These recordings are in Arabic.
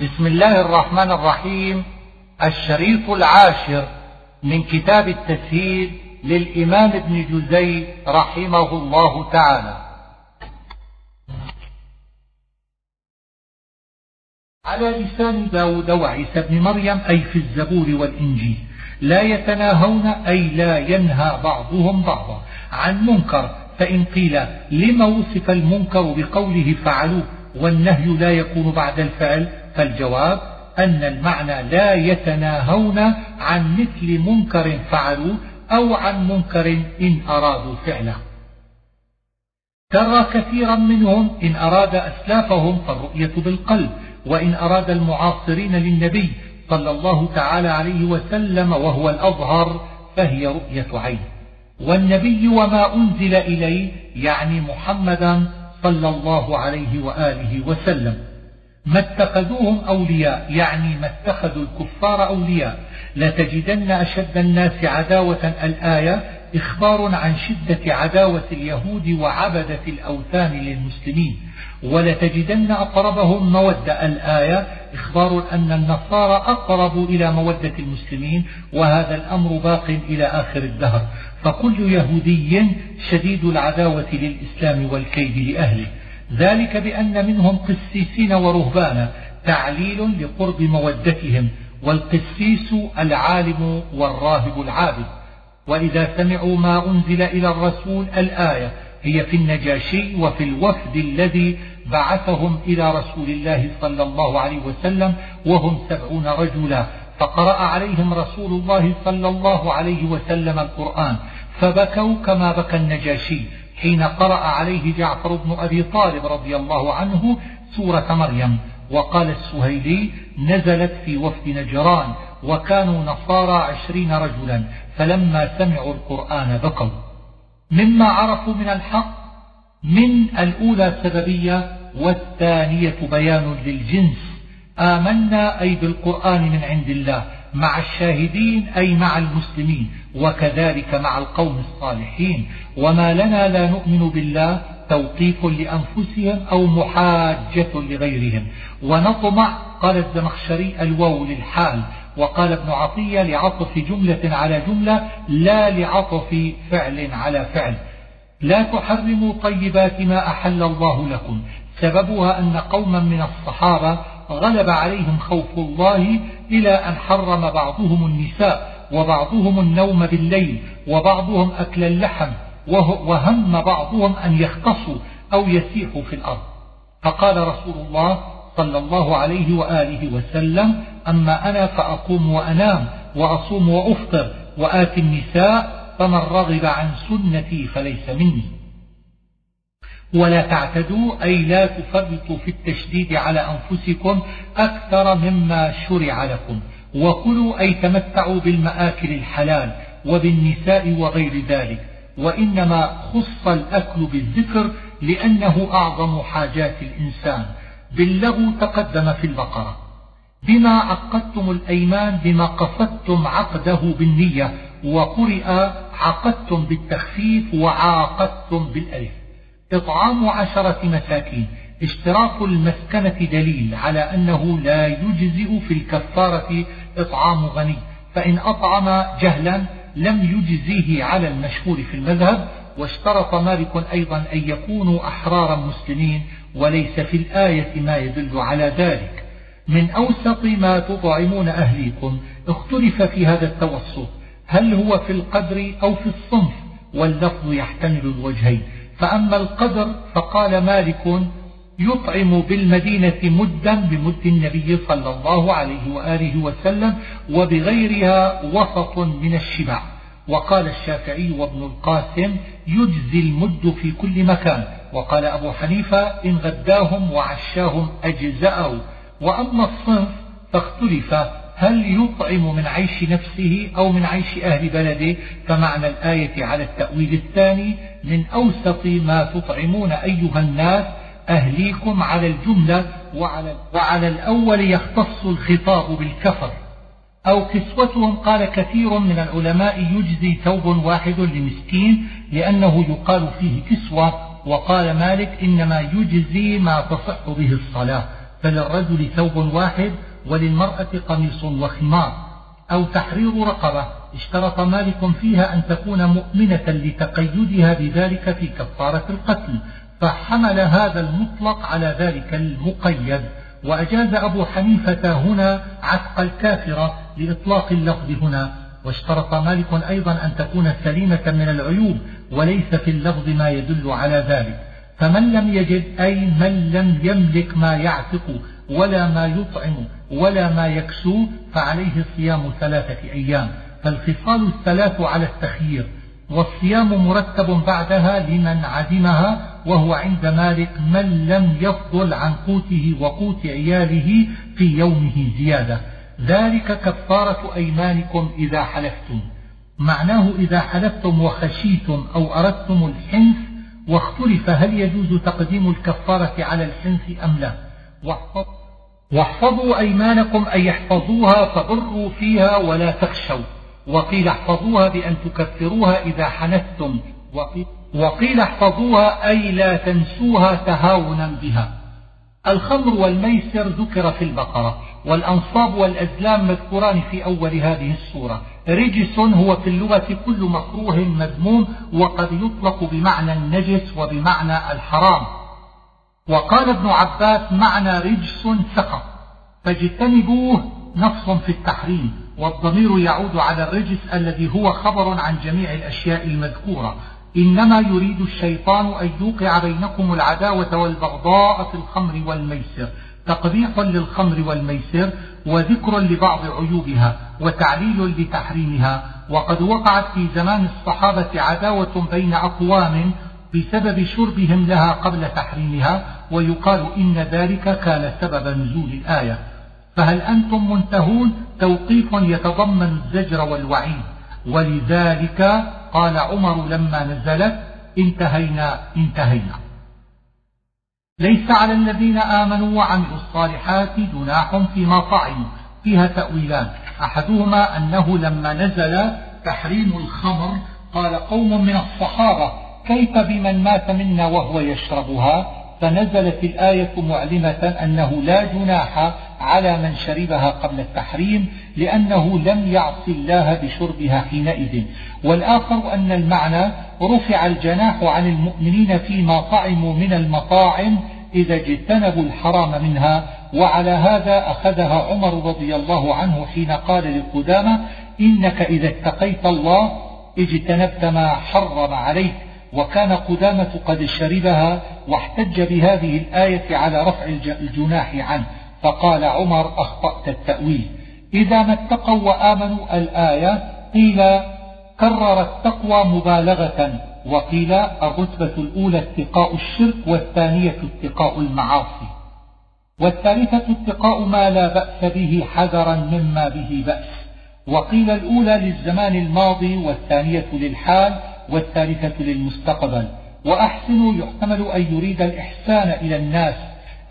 بسم الله الرحمن الرحيم. الشريط العاشر من كتاب التسهيل للإمام ابن جزي رحمه الله تعالى. على لسان داود وعيسى بن مريم أي في الزبور والإنجيل لا يتناهون أي لا ينهى بعضهم بعضا. عن منكر فإن قيل لما وصف المنكر بقوله فعلوه والنهي لا يكون بعد الفعل فالجواب أن المعنى لا يتناهون عن مثل منكر فعلوا أو عن منكر إن أرادوا فعله. ترى كثيرا منهم إن أراد أسلافهم فالرؤية بالقلب وإن أراد المعاصرين للنبي صلى الله تعالى عليه وسلم وهو الأظهر فهي رؤية عين. والنبي وما أنزل إليه يعني محمدا صلى الله عليه وآله وسلم. ما اتخذوهم أولياء يعني ما اتخذوا الكفار أولياء. لتجدن أشد الناس عداوة الآية إخبار عن شدة عداوة اليهود وعبدة الأوثان للمسلمين. ولتجدن أقربهم مودة الآية إخبار أن النصارى أقرب إلى مودة المسلمين وهذا الأمر باق إلى آخر الدهر. فكل يهودي شديد العداوة للإسلام والكيد لأهله. ذلك بأن منهم قسيسين ورهبانا تعليل لقرب مودتهم والقسيس العالم والراهب العابد. وإذا سمعوا ما أنزل إلى الرسول الآية هي في النجاشي وفي الوفد الذي بعثهم إلى رسول الله صلى الله عليه وسلم وهم سبعون رجلا فقرأ عليهم رسول الله صلى الله عليه وسلم القرآن فبكوا كما بكى النجاشي. حين قرأ عليه جعفر بن أبي طالب رضي الله عنه سورة مريم وقال السهيلي نزلت في وفد نجران وكانوا نصارى عشرين رجلا فلما سمعوا القرآن بقوا. مما عرفوا من الحق من الأولى سببية والثانية بيان للجنس آمنا أي بالقرآن من عند الله مع الشاهدين أي مع المسلمين وكذلك مع القوم الصالحين. وما لنا لا نؤمن بالله توقيف لأنفسهم أو محاجة لغيرهم. ونطمع قال الزمخشري الواو للحال. وقال ابن عطية لعطف جملة على جملة لا لعطف فعل على فعل. لا تحرموا طيبات ما أحل الله لكم. سببها أن قوما من الصحابة غلب عليهم خوف الله إلى أن حرم بعضهم النساء وبعضهم النوم بالليل وبعضهم أكل اللحم وهم بعضهم أن يختصوا أو يسيحوا في الأرض. فقال رسول الله صلى الله عليه وآله وسلم أما أنا فأقوم وأنام وأصوم وأفطر وآتي النساء فمن رغب عن سنتي فليس مني. ولا تعتدوا أي لا تفرطوا في التشديد على أنفسكم أكثر مما شرع لكم. وكلوا أي تمتعوا بالمآكل الحلال وبالنساء وغير ذلك. وإنما خص الأكل بالذكر لأنه أعظم حاجات الإنسان. باللغو تقدم في البقرة. بما عقدتم الأيمان بما قصدتم عقده بالنية وقرئ عقدتم بالتخفيف وعاقدتم بالألف. إطعام عشرة مساكين. اشتراك المسكنة دليل على أنه لا يجزئ في الكفارة إطعام غني. فإن أطعم جهلا لم يجزيه على المشهور في المذهب واشترط مالك أيضا أن يكونوا أحرارا مسلمين وليس في الآية ما يدل على ذلك. من أوسط ما تطعمون أهليكم اختلف في هذا التوسط. هل هو في القدر أو في الصنف؟ واللفظ يحتمل الوجهين. فأما القدر فقال مالك يطعم بالمدينة مدا بمد النبي صلى الله عليه وآله وسلم وبغيرها وسط من الشبع. وقال الشافعي وابن القاسم يجزي المد في كل مكان. وقال أبو حنيفة إن غداهم وعشاهم أجزأه. وأما الصنف فاختلف هل يطعم من عيش نفسه أو من عيش أهل بلده. فمعنى الآية على التأويل الثاني من أوسط ما تطعمون أيها الناس أهليكم على الجملة وعلى, وعلى الأول يختص الخطاب بالكفر. أو كسوتهم قال كثير من العلماء يجزي ثوب واحد لمسكين لأنه يقال فيه كسوة وقال مالك إنما يجزي ما تصح به الصلاة فللرجل ثوب واحد وللمرأة قميص وخمار أو تحرير رقبة. اشترط مالك فيها أن تكون مؤمنة لتقيدها بذلك في كفارة القتل فحمل هذا المطلق على ذلك المقيد. وأجاز أبو حنيفة هنا عتق الكافرة لإطلاق اللفظ هنا. واشترط مالك أيضا أن تكون سليمة من العيوب وليس في اللفظ ما يدل على ذلك. فمن لم يجد أي من لم يملك ما يعتق ولا ما يطعم ولا ما يكسو فعليه صيام ثلاثة أيام. فالخصال الثلاث على التخيير والصيام مرتب بعدها لمن عدمها وهو عند مالك من لم يفضل عن قوته وقوت عياله في يومه زيادة. ذلك كفارة أيمانكم إذا حلفتم. معناه إذا حلفتم وخشيتم أو أردتم الحنث واختلف هل يجوز تقديم الكفارة على الحنث أم لا. واحفظوا أيمانكم أي احفظوها فبروا فيها ولا تخشوا. وقيل احفظوها بأن تكفروها إذا حنثتم. وقيل احفظوها أي لا تنسوها تهاونا بها. الخمر والميسر ذكر في البقرة والأنصاب والأزلام مذكوران في أول هذه السورة. رجس هو في اللغة كل مكروه مذموم وقد يطلق بمعنى النجس وبمعنى الحرام. وقال ابن عباس معنى رجس سقط. فاجتنبوه نص في التحريم. والضمير يعود على الرجس الذي هو خبر عن جميع الأشياء المذكورة. إنما يريد الشيطان أن يوقع بينكم العداوة والبغضاء في الخمر والميسر تقبيح للخمر والميسر وذكر لبعض عيوبها وتعليل لتحريمها. وقد وقعت في زمان الصحابة عداوة بين أقوام بسبب شربهم لها قبل تحريمها ويقال إن ذلك كان سبب نزول الآية. فهل أنتم منتهون؟ توقيف يتضمن الزجر والوعيد. ولذلك قال عمر لما نزلت انتهينا انتهينا. ليس على الذين آمنوا وعملوا الصالحات جناح فيما طعموا فيها تأويلان. أحدهما أنه لما نزل تحريم الخمر قال قوم من الصحابة كيف بمن مات منا وهو يشربها؟ فنزلت الآية معلمة أنه لا جناح على من شربها قبل التحريم لأنه لم يعص الله بشربها حينئذ. والآخر أن المعنى رفع الجناح عن المؤمنين فيما طعموا من المطاعم إذا اجتنبوا الحرام منها وعلى هذا أخذها عمر رضي الله عنه حين قال لقدامة إنك إذا اتقيت الله اجتنبت ما حرم عليك. وكان قدامة قد شربها واحتج بهذه الآية على رفع الجناح عنه فقال عمر أخطأت التأويل. إذا ما اتقوا وآمنوا الآية قيل كرر التقوى مبالغة وقيل الرتبة الأولى اتقاء الشرك والثانية اتقاء المعاصي. والثالثة اتقاء ما لا بأس به حذرا مما به بأس. وقيل الأولى للزمان الماضي والثانية للحال والثالثة للمستقبل. وأحسن يحتمل أن يريد الإحسان إلى الناس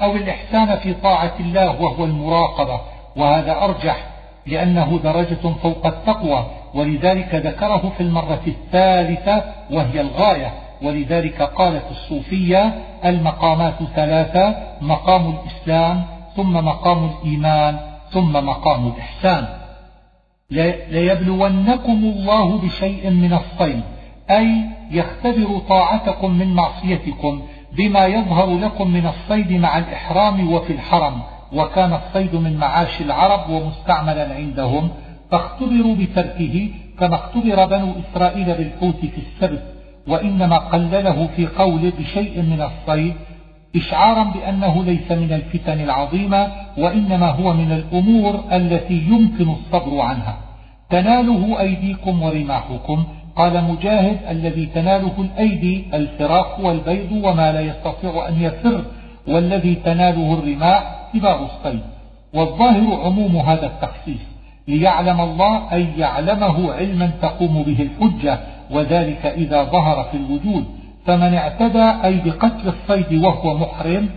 أو الإحسان في طاعة الله وهو المراقبة. وهذا أرجح لأنه درجة فوق التقوى. ولذلك ذكره في المرة الثالثة وهي الغاية. ولذلك قالت الصوفية المقامات ثلاثة مقام الإسلام ثم مقام الإيمان ثم مقام الإحسان. ليبلونكم الله بشيء من الصيد. أي يختبر طاعتكم من معصيتكم بما يظهر لكم من الصيد مع الإحرام وفي الحرم وكان الصيد من معاش العرب ومستعملا عندهم فاختبروا بتركه كما اختبر بنو إسرائيل بالحوت في السبت وإنما قلله في قوله بشيء من الصيد إشعارا بأنه ليس من الفتن العظيمة وإنما هو من الأمور التي يمكن الصبر عنها. تناله أيديكم ورماحكم قال مجاهد الذي تناله الأيدي الفراق والبيض وما لا يستطيع أن يفر والذي تناله الرماح كبار الصيد. والظاهر عموم هذا التخصيص ليعلم الله أن يعلمه علما تقوم به الحجة وذلك إذا ظهر في الوجود. فمن اعتدى أي بقتل الصيد وهو محرم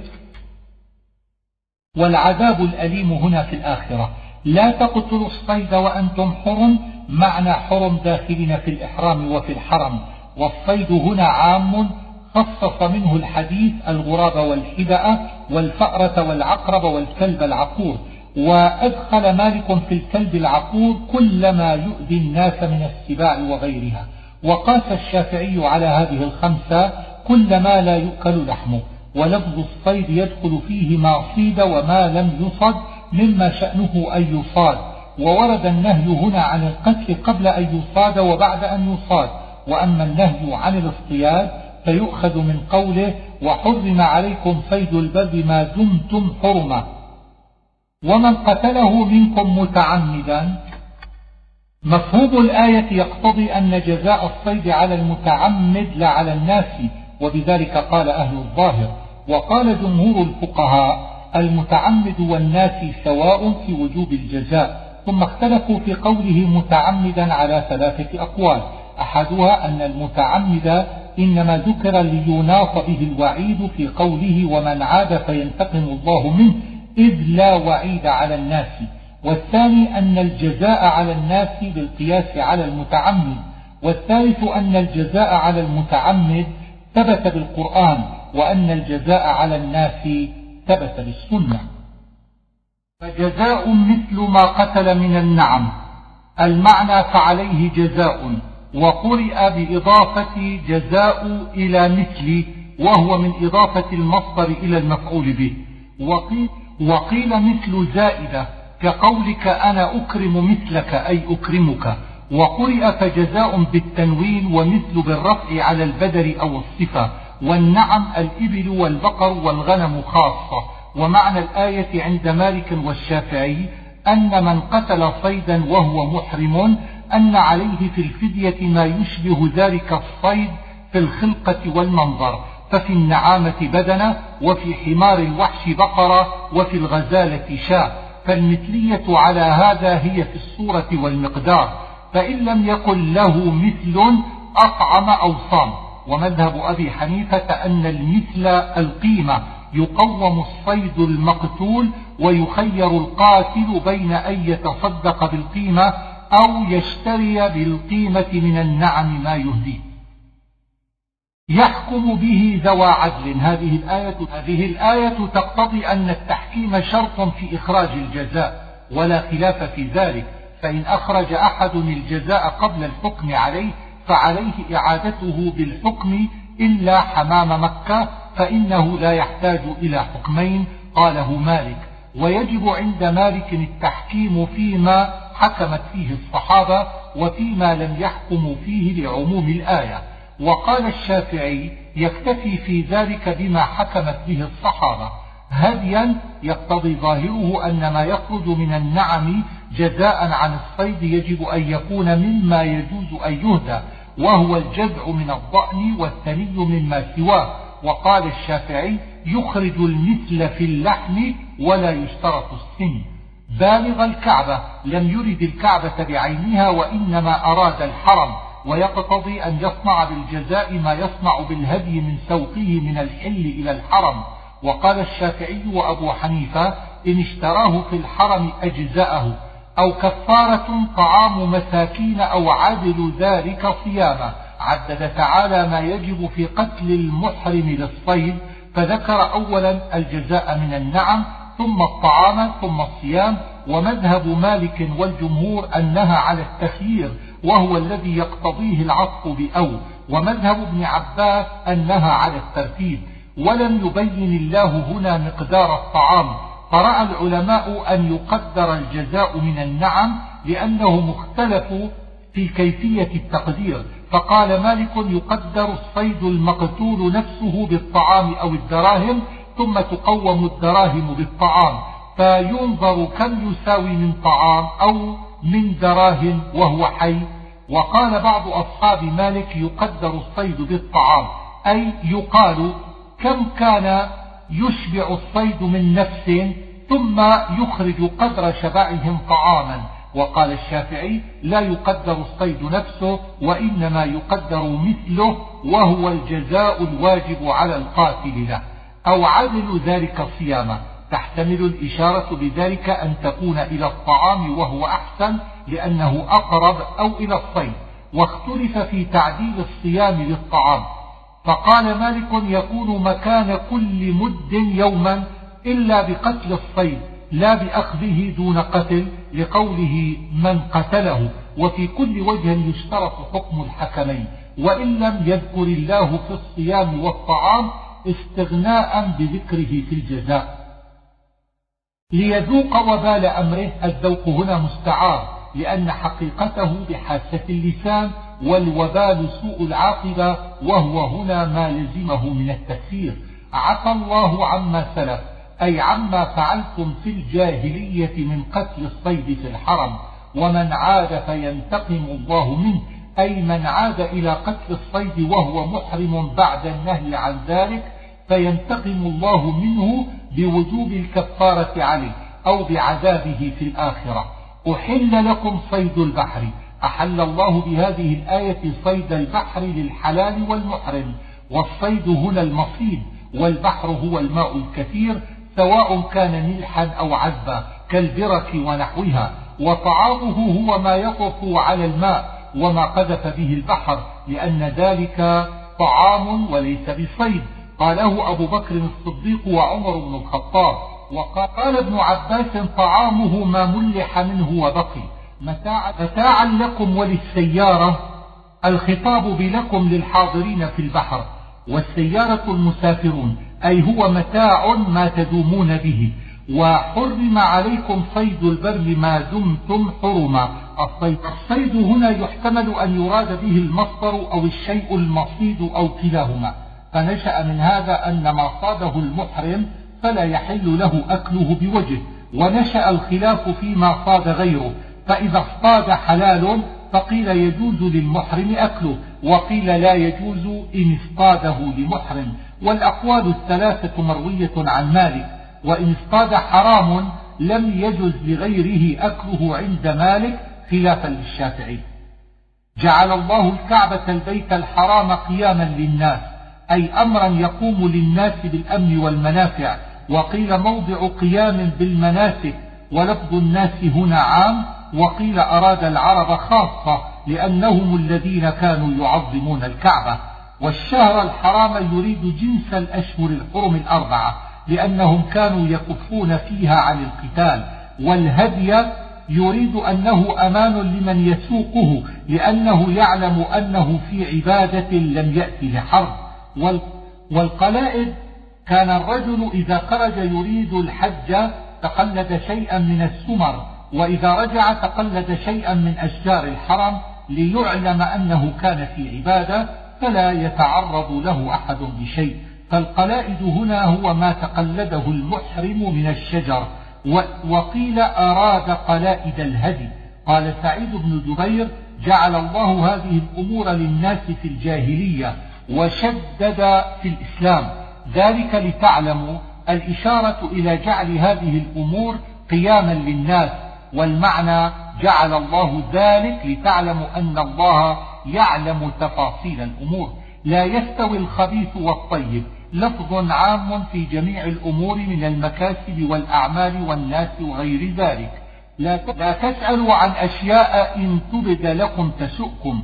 والعذاب الأليم هنا في الآخرة. لا تقتلوا الصيد وأنتم حرم معنى حرم داخلين في الإحرام وفي الحرم. والصيد هنا عام خصص منه الحديث الغراب والحدأة والفأرة والعقرب والكلب العقور. وأدخل مالك في الكلب العقور كل ما يؤذي الناس من السباع وغيرها. وقاس الشافعي على هذه الخمسة كل ما لا يؤكل لحمه ولفظ الصيد يدخل فيه ما صيد وما لم يصد مما شأنه أن يصاد. وورد النهي هنا عن القتل قبل أن يصاد وبعد أن يصاد. وأما النهي عن الاصطياد فيؤخذ من قوله وحرم عليكم صيد البر ما دمتم حرما. ومن قتله منكم متعمدا. مفهوم الآية يقتضي أن جزاء الصيد على المتعمد لا على الناس وبذلك قال أهل الظاهر. وقال جمهور الفقهاء المتعمد والناس سواء في وجوب الجزاء. ثم اختلفوا في قوله متعمدا على ثلاثة أقوال. أحدها أن المتعمد إنما ذكر ليناط به الوعيد في قوله ومن عاد فينتقم الله منه إذ لا وعيد على الناس. والثاني أن الجزاء على الناس بالقياس على المتعمد. والثالث أن الجزاء على المتعمد ثبت بالقرآن وأن الجزاء على الناس ثبت بالسنة. فجزاء مثل ما قتل من النعم. المعنى فعليه جزاء وقرئ بإضافة جزاء إلى مثل وهو من إضافة المصدر إلى المفعول به. وقيل, وقيل مثل زائدة كقولك أنا أكرم مثلك أي أكرمك. وقرئ فجزاء بالتنوين ومثل بالرفع على البدر أو الصفة والنعم الإبل والبقر والغنم خاصة. ومعنى الآية عند مالك والشافعي أن من قتل صيدا وهو محرم أن عليه في الفدية ما يشبه ذلك الصيد في الخلقة والمنظر ففي النعامة بدنة وفي حمار الوحش بقرة وفي الغزالة شاة فالمثلية على هذا هي في الصورة والمقدار فإن لم يكن له مثل أطعم أو صام ومذهب أبي حنيفة أن المثل القيمة يقوم الصيد المقتول ويخير القاتل بين أن يتصدق بالقيمة أو يشتري بالقيمة من النعم ما يهديه. يحكم به ذوى عدل. هذه الآية هذه الآية تقتضي أن التحكيم شرط في إخراج الجزاء ولا خلاف في ذلك. فإن أخرج أحد الجزاء قبل الحكم عليه فعليه إعادته بالحكم إلا حمام مكة فإنه لا يحتاج إلى حكمين قاله مالك. ويجب عند مالك التحكيم فيما حكمت فيه الصحابة وفيما لم يحكموا فيه لعموم الآية. وقال الشافعي يكتفي في ذلك بما حكمت به الصحابة. هديا يقتضي ظاهره أن ما يخرج من النعم جزاء عن الصيد يجب أن يكون مما يجوز أن يهدى وهو الجذع من الضأن والثني مما سواه. وقال الشافعي يخرج المثل في اللحم ولا يشترط السن. بالغ الكعبة لم يرد الكعبة بعينها وإنما أراد الحرم ويقتضي أن يصنع بالجزاء ما يصنع بالهدي من سوقه من الحل إلى الحرم. وقال الشافعي وأبو حنيفة إن اشتراه في الحرم أجزاءه أو كفارة طعام مساكين أو عدل ذلك صيامه. عدد تعالى ما يجب في قتل المحرم للصيد فذكر أولا الجزاء من النعم ثم الطعام ثم الصيام ومذهب مالك والجمهور أنها على التخيير وهو الذي يقتضيه العطف بأو ومذهب ابن عباس أنها على الترتيب. ولم يبين الله هنا مقدار الطعام فرأى العلماء أن يقدر الجزاء من النعم لأنه مختلف في كيفية التقدير. فقال مالك يقدر الصيد المقتول نفسه بالطعام أو الدراهم ثم تقوم الدراهم بالطعام فينظر كم يساوي من طعام أو من دراهم وهو حي. وقال بعض أصحاب مالك يقدر الصيد بالطعام أي يقال كم كان يشبع الصيد من نفس ثم يخرج قدر شبعهم طعاما. وقال الشافعي لا يقدر الصيد نفسه وإنما يقدر مثله وهو الجزاء الواجب على القاتل له. أو عدل ذلك صياما. تحتمل الإشارة بذلك أن تكون إلى الطعام وهو أحسن لأنه أقرب أو إلى الصيد. واختلف في تعديل الصيام للطعام. فقال مالك يكون مكان كل مد يوما إلا بقتل الصيد. لا بأخذه دون قتل لقوله من قتله وفي كل وجه يشترط حكم الحكمين وإن لم يذكر الله في الصيام والطعام استغناء بذكره في الجزاء. ليذوق وبال أمره الذوق هنا مستعار لأن حقيقته بحاسة اللسان والوبال سوء العاقبة وهو هنا ما لزمه من التفسير عفى الله عما سلف. أي عما فعلتم في الجاهلية من قتل الصيد في الحرم ومن عاد فينتقم الله منه. أي من عاد إلى قتل الصيد وهو محرم بعد النهي عن ذلك فينتقم الله منه بوجوب الكفارة عليه أو بعذابه في الآخرة. أحل لكم صيد البحر. أحل الله بهذه الآية صيد البحر للحلال والمحرم. والصيد هنا المصيد والبحر هو الماء الكثير سواء كان ملحا أو عذبا كالبرك ونحوها وطعامه هو ما يطف على الماء وما قذف به البحر لأن ذلك طعام وليس بصيد. قاله أبو بكر الصديق وعمر بن الخطاب وقال ابن عباس طعامه ما ملح منه وبقي. متاعا لكم وللسيارة الخطاب بلكم للحاضرين في البحر والسيارة المسافرون. أي هو متاع ما تدومون به. وحرم عليكم صيد البر ما دمتم حرما. الصيد, الصيد هنا يحتمل أن يراد به المصدر أو الشيء المصيد أو كلاهما. فنشأ من هذا أن ما صاده المحرم فلا يحل له أكله بوجه. ونشأ الخلاف فيما صاد غيره. فإذا اصطاد حلال فقيل يجوز للمحرم أكله. وقيل لا يجوز إن اصطاده لمحرم. والأقوال الثلاثة مروية عن مالك وإن اصطاد حرام لم يجز لغيره أكله عند مالك خلافا للشافعي. جعل الله الكعبة البيت الحرام قياما للناس أي أمرا يقوم للناس بالأمن والمنافع وقيل موضع قيام بالمناسك ولفظ الناس هنا عام وقيل أراد العرب خاصة لأنهم الذين كانوا يعظمون الكعبة. والشهر الحرام يريد جنس الأشهر الحرم الأربعة لأنهم كانوا يكفون فيها عن القتال والهدي يريد أنه أمان لمن يسوقه لأنه يعلم أنه في عبادة لم يأتي لحرب. والقلائد كان الرجل إذا خرج يريد الحج تقلد شيئا من السمر وإذا رجع تقلد شيئا من أشجار الحرم ليعلم أنه كان في عبادة فلا يتعرض له أحد بشيء فالقلائد هنا هو ما تقلده المحرم من الشجر وقيل أراد قلائد الهدي. قال سعيد بن جبير جعل الله هذه الأمور للناس في الجاهلية وشدد في الإسلام. ذلك لتعلموا الإشارة إلى جعل هذه الأمور قياما للناس. والمعنى جعل الله ذلك لتعلموا أن الله يعلم تفاصيل الأمور. لا يستوي الخبيث والطيب. لفظ عام في جميع الأمور من المكاسب والأعمال والناس وغير ذلك. لا تسألوا عن أشياء إن تبد لكم تسؤكم.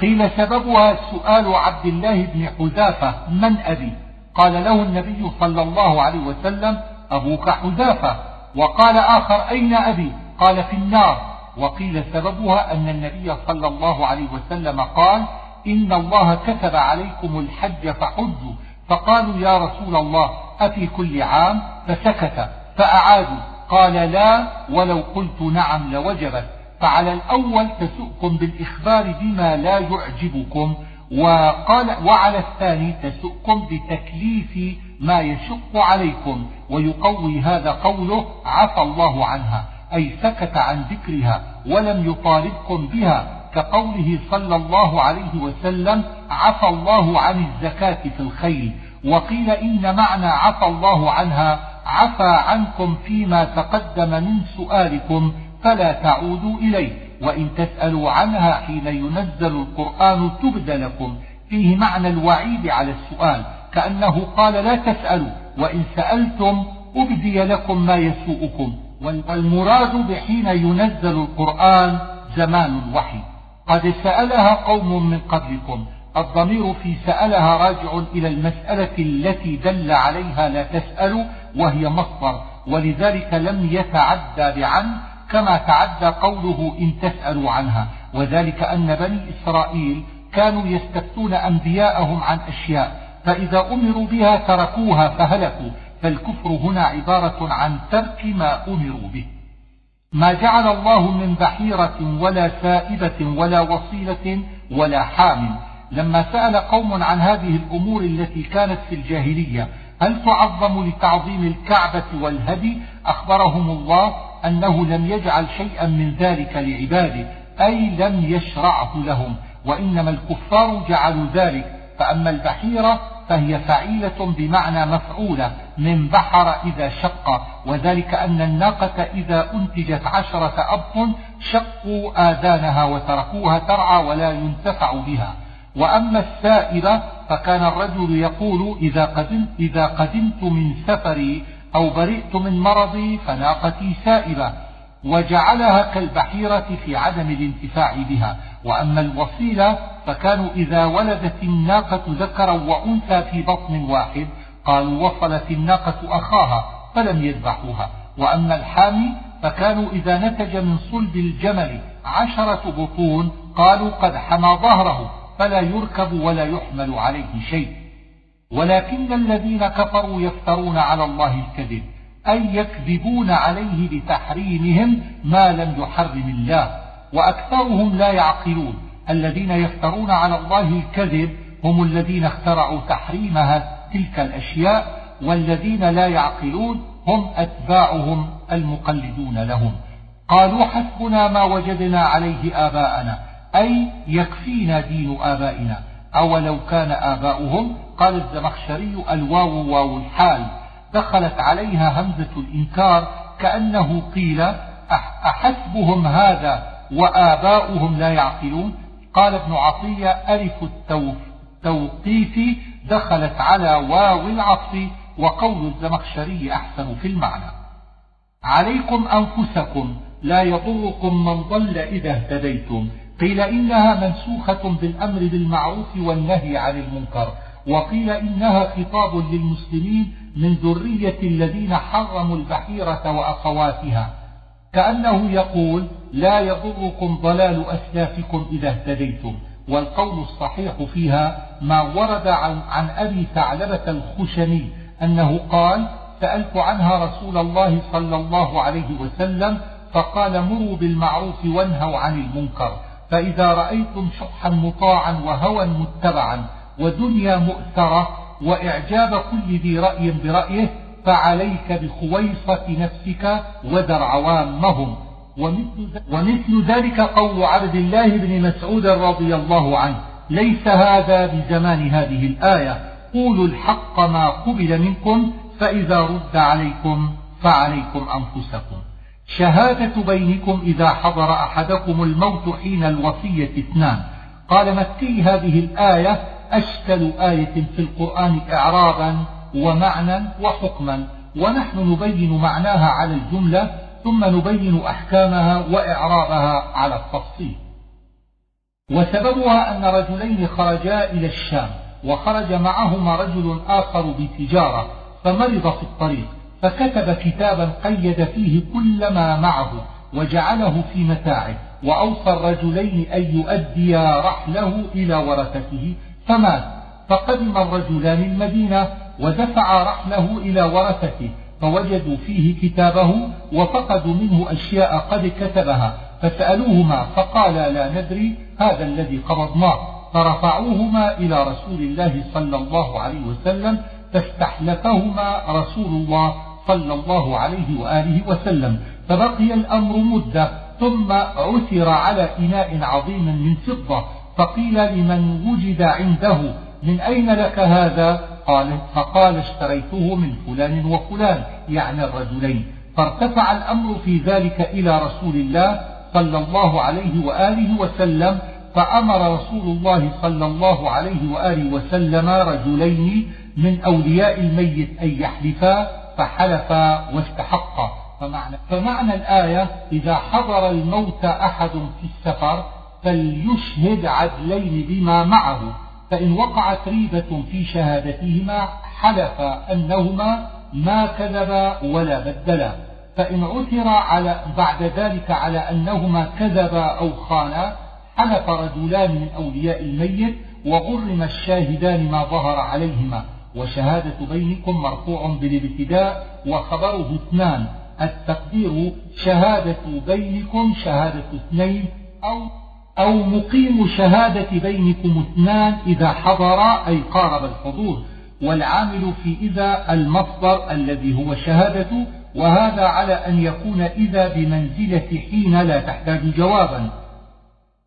قيل سببها سؤال عبد الله بن حذافة. من أبي؟ قال له النبي صلى الله عليه وسلم أبوك حذافة. وقال آخر أين أبي؟ قال في النار. وقيل سببها أن النبي صلى الله عليه وسلم قال إن الله كتب عليكم الحج فحجوا. فقالوا يا رسول الله أفي كل عام؟ فسكت فأعادوا. قال لا ولو قلت نعم لوجبت. فعلى الأول تسؤكم بالإخبار بما لا يعجبكم وقال وعلى الثاني تسؤكم بتكليف ما يشق عليكم ويقوي هذا قوله عفى الله عنها. أي سكت عن ذكرها ولم يطالبكم بها كقوله صلى الله عليه وسلم عفى الله عن الزكاة في الخيل وقيل إن معنى عفى الله عنها عفى عنكم فيما تقدم من سؤالكم فلا تعودوا إليه وإن تسألوا عنها حين ينزل القرآن تبد لكم. فيه معنى الوعيد على السؤال كأنه قال لا تسألوا وإن سألتم أبدي لكم ما يسوءكم. والمراد بحين ينزل القرآن زمان الوحي. قد سألها قوم من قبلكم. الضمير في سألها راجع إلى المسألة التي دل عليها لا تسأل وهي مصدر. ولذلك لم يتعدى بعن كما تعدى قوله إن تسألوا عنها. وذلك أن بني إسرائيل كانوا يستفتون أنبياءهم عن أشياء فإذا أمروا بها تركوها فهلكوا. فالكفر هنا عبارة عن ترك ما أمروا به. ما جعل الله من بحيرة ولا سائبة ولا وصيلة ولا حام. لما سأل قوم عن هذه الأمور التي كانت في الجاهلية هل تعظم لتعظيم الكعبة والهدي؟ أخبرهم الله أنه لم يجعل شيئا من ذلك لعباده أي لم يشرعه لهم وإنما الكفار جعلوا ذلك. فأما البحيرة فهي فعيلة بمعنى مفعولة من بحر إذا شق وذلك أن الناقة إذا أنتجت عشرة أبط شقوا آذانها وتركوها ترعى ولا ينتفع بها. وأما السائبة فكان الرجل يقول إذا قدمت, إذا قدمت من سفري أو برئت من مرضي فناقتي سائبة وجعلها كالبحيرة في عدم الانتفاع بها. وأما الوصيلة فكانوا إذا ولدت الناقة ذكرا وأنثى في بطن واحد قالوا وصلت الناقة أخاها فلم يذبحوها وأما الحامي فكانوا إذا نتج من صلب الجمل عشرة بطون قالوا قد حمى ظهره فلا يركب ولا يحمل عليه شيء. ولكن الذين كفروا يفترون على الله الكذب أي يكذبون عليه بتحريمهم ما لم يحرم الله. وأكثرهم لا يعقلون الذين يفترون على الله الكذب هم الذين اخترعوا تحريمها تلك الأشياء والذين لا يعقلون هم أتباعهم المقلدون لهم. قالوا حسبنا ما وجدنا عليه آباءنا أي يكفينا دين آبائنا. أولو كان آباؤهم؟ قال الزمخشري الواو واو الحال. دخلت عليها همزة الإنكار كأنه قيل أحسبهم هذا وآباؤهم لا يعقلون؟ قال ابن عطية ألف التوقيف دخلت على واو العطف وقول الزمخشري أحسن في المعنى. عليكم أنفسكم لا يضركم من ضل إذا اهتديتم. قيل إنها منسوخة بالأمر بالمعروف والنهي عن المنكر. وقيل إنها خطاب للمسلمين من ذرية الذين حرموا البحيرة وأخواتها. كأنه يقول لا يضركم ضلال أسلافكم إذا اهتديتم. والقول الصحيح فيها ما ورد عن, عن أبي ثعلبة الخشني أنه قال سألت عنها رسول الله صلى الله عليه وسلم فقال مروا بالمعروف وانهوا عن المنكر فإذا رأيتم شحا مطاعا وهوى متبعا ودنيا مؤثرة وإعجاب كل ذي رأي برأيه فعليك بخويصة نفسك ودر عوامهم ومثل ذلك قول عبد الله بن مسعود رضي الله عنه ليس هذا بزمان هذه الآية. قولوا الحق ما قبل منكم فإذا رد عليكم فعليكم أنفسكم. شهادة بينكم إذا حضر أحدكم الموت حين الوصية اثنان. قال مكي هذه الآية أشكل آية في القرآن إعرابا ومعنى وحكما. ونحن نبين معناها على الجملة ثم نبين أحكامها وإعرابها على التفصيل. وسببها أن رجلين خرجا إلى الشام وخرج معهما رجل آخر بتجارة فمرض في الطريق فكتب كتابا قيد فيه كل ما معه وجعله في متاعه وأوصى الرجلين أن يؤديا رحله إلى ورثته فمات فقدم الرجلان المدينة ودفع رحله إلى ورثته فوجدوا فيه كتابه وفقدوا منه أشياء قد كتبها فسألوهما فقالا لا ندري هذا الذي قبضناه. فرفعوهما إلى رسول الله صلى الله عليه وسلم فاستحلفهما رسول الله صلى الله عليه وآله وسلم. فبقي الأمر مدة ثم عثر على إناء عظيم من فضة فقيل لمن وجد عنده من أين لك هذا؟ قال فقال اشتريته من فلان وفلان يعني الرجلين. فارتفع الأمر في ذلك إلى رسول الله صلى الله عليه وآله وسلم فأمر رسول الله صلى الله عليه وآله وسلم رجلين من أولياء الميت أن يحلفا فحلفا واستحقا فمعنى, فمعنى الآية إذا حضر الموت أحد في السفر فليشهد عدلين بما معه. فإن وقعت ريبة في شهادتهما حلف أنهما ما كذبا ولا بدلا. فإن عثر على بعد ذلك على أنهما كذبا أو خانا حلف رجلان من أولياء الميت وغرم الشاهدان ما ظهر عليهما. وشهادة بينكم مرفوع بالابتداء وخبره اثنان. التقدير شهادة بينكم شهادة اثنين أو أو مقيم شهادة بينكم اثنان إذا حضر أي قارب الحضور والعامل في إذا المصدر الذي هو شهادة وهذا على أن يكون إذا بمنزلة حين لا تحتاج جوابا.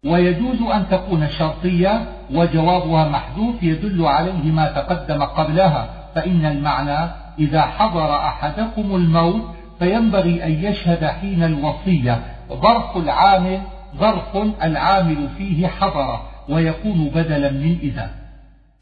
ويجوز أن تكون شرطية وجوابها محذوف يدل عليه ما تقدم قبلها فإن المعنى إذا حضر أحدكم الموت فينبغي أن يشهد حين الوصية ظرف العامل ظرف العامل فيه حضر ويكون بدلا من إذا.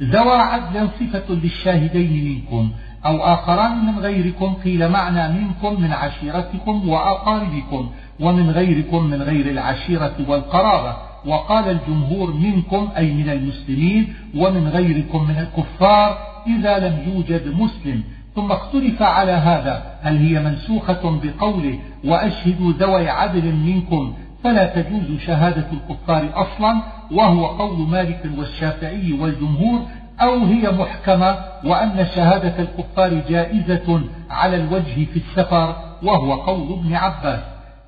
ذوى عدل صفة للشاهدين منكم أو آخران من غيركم قيل معنى منكم من عشيرتكم وأقاربكم ومن غيركم من غير العشيرة والقرابة. وقال الجمهور منكم أي من المسلمين ومن غيركم من الكفار إذا لم يوجد مسلم. ثم اختلف على هذا هل هي منسوخة بقوله وأشهدوا ذوي عدل منكم فلا تجوز شهادة الكفار أصلا وهو قول مالك والشافعي والجمهور أو هي محكمة وأن شهادة الكفار جائزة على الوجه في السفر وهو قول ابن عباس.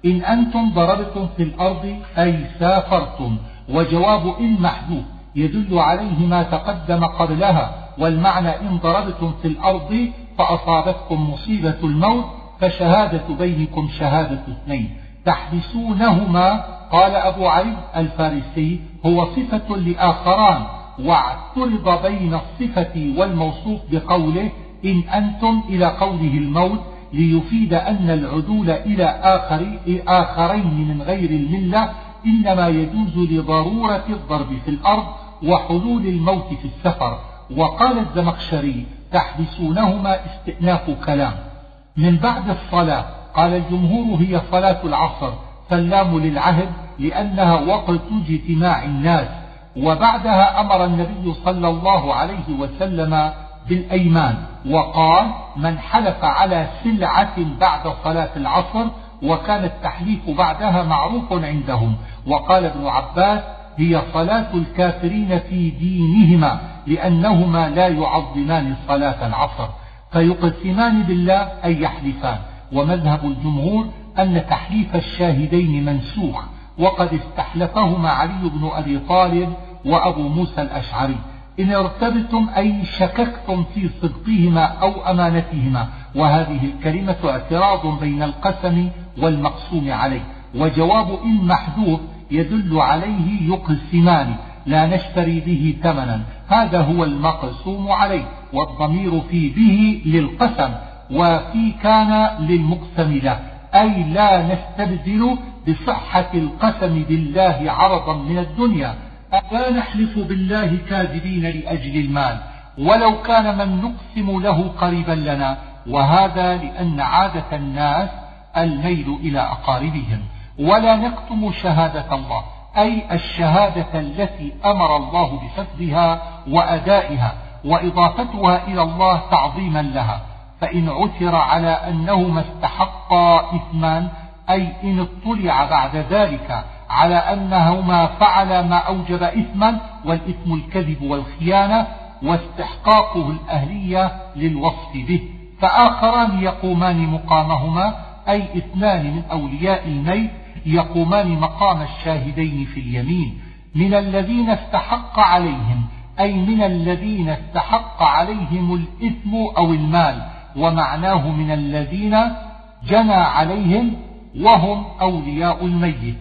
إن أنتم ضربتم في الأرض أي سافرتم. وجواب إن محذوف. يدل عليه ما تقدم قبلها. والمعنى إن ضربتم في الأرض فأصابتكم مصيبة الموت فشهادة بينكم شهادة اثنين. تحبسونهما؟ قال أبو علي الفارسي هو صفة لآخران واعترض بين الصفة والموصوف بقوله إن أنتم إلى قوله الموت ليفيد أن العدول إلى آخر آخرين من غير الملة إنما يجوز لضرورة الضرب في الأرض وحلول الموت في السفر. وقال الزمخشري تحبسونهما استئناف كلام. من بعد الصلاة قال الجمهور هي صلاة العصر فاللام للعهد لأنها وقت اجتماع الناس. وبعدها أمر النبي صلى الله عليه وسلم بالأيمان وقال من حلف على سلعة بعد صلاة العصر وكان التحليف بعدها معروف عندهم. وقال ابن عباس هي صلاة الكافرين في دينهما لأنهما لا يعظمان صلاة العصر. فيقسمان بالله أي يحلفان. ومذهب الجمهور أن تحليف الشاهدين منسوخ وقد استحلفهما علي بن أبي طالب وأبو موسى الأشعري. إن ارتبتم أي شككتم في صدقهما أو أمانتهما وهذه الكلمة اعتراض بين القسم والمقسوم عليه. وجواب إن محذوف يدل عليه يقسمان لا نشتري به ثمنا. هذا هو المقسوم عليه والضمير في به للقسم. وفي كان للمقسم له أي لا نستبدل بصحة القسم بالله عرضا من الدنيا. لا نحلف بالله كاذبين لأجل المال؟ ولو كان من نقسم له قريبا لنا. وهذا لأن عادة الناس الميل إلى أقاربهم. ولا نكتم شهادة الله. أي الشهادة التي أمر الله بحفظها وأدائها وإضافتها إلى الله تعظيما لها. فإن عثر على أنهما استحقا إثما أي إن اطلع بعد ذلك على أنهما فعلا ما أوجب إثما والإثم الكذب والخيانة واستحقاقه الأهلية للوصف به. فآخران يقومان مقامهما أي اثنان من أولياء الميت يقومان مقام الشاهدين في اليمين. من الذين استحق عليهم أي من الذين استحق عليهم الإثم أو المال. ومعناه من الذين جنى عليهم وهم أولياء الميت.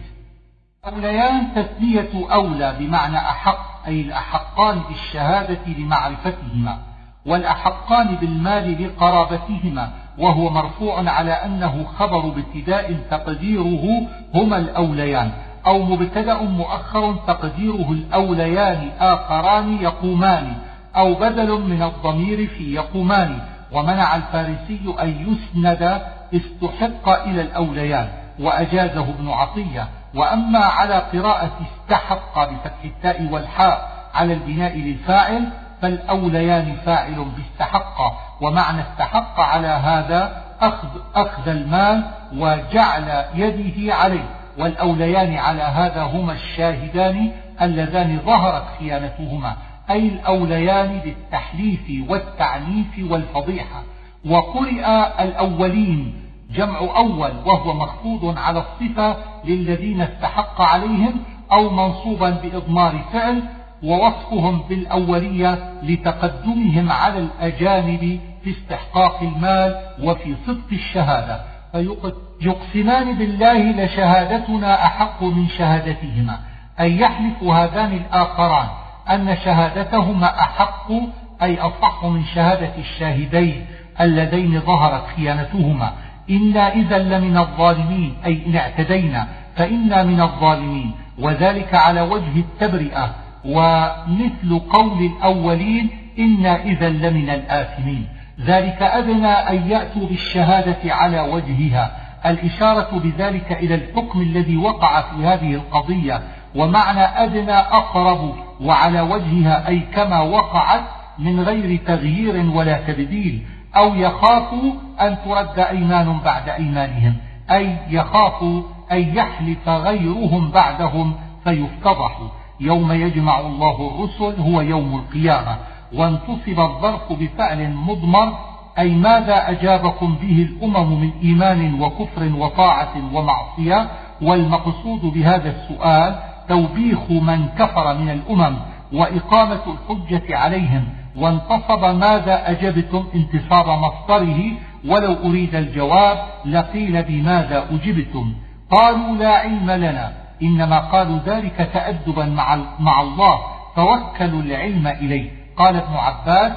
أوليان تثنية أولى بمعنى أحق أي الأحقان بالشهادة لمعرفتهما والأحقان بالمال لقرابتهما وهو مرفوع على أنه خبر ابتداء تقديره هما الأوليان أو مبتدأ مؤخر تقديره الأوليان آخران يقومان أو بدل من الضمير في يقومان. ومنع الفارسي أن يسند استحق إلى الأوليان وأجازه ابن عطية. وأما على قراءة استحق بفتح التاء والحاء على البناء للفاعل فالأوليان فاعل باستحق. ومعنى استحق على هذا أخذ, أخذ المال وجعل يده عليه. والأوليان على هذا هما الشاهدان اللذان ظهرت خيانتهما. أي الأوليان بالتحليف والتعنيف والفضيحة. وقرئ الأولين جمع أول وهو مخفوض على الصفة للذين استحق عليهم أو منصوبا بإضمار فعل ووصفهم بالأولية لتقدمهم على الأجانب في استحقاق المال وفي صدق الشهادة. فيقسمان بالله لشهادتنا أحق من شهادتهما أي يحلف هذان الآخران. أن شهادتهما أحق أي أصح من شهادة الشاهدين اللذين ظهرت خيانتهما. إنا إذا لمن الظالمين أي إن اعتدينا فإنا من الظالمين. وذلك على وجه التبرئة. ومثل قول الأولين إنا إذا لمن الآثمين. ذلك أدنى أن يأتوا بالشهادة على وجهها. الإشارة بذلك إلى الحكم الذي وقع في هذه القضية. ومعنى أدنى أقرب وعلى وجهها أي كما وقعت من غير تغيير ولا تبديل أو يخافوا أن ترد أيمان بعد أيمانهم أي يخافوا أن يحلف غيرهم بعدهم فيفتضحوا يوم يجمع الله الرسل هو يوم القيامة. وانتصب الظرف بفعل مضمر أي ماذا أجابكم به الأمم من إيمان وكفر وطاعة ومعصية؟ والمقصود بهذا السؤال توبيخ من كفر من الأمم وإقامة الحجة عليهم وانتصب ماذا أجبتم انتصاب مصدره ولو أريد الجواب لقيل بماذا أجبتم. قالوا لا علم لنا إنما قالوا ذلك تأدبا مع, مع الله فوكلوا العلم إليه. قال ابن عباس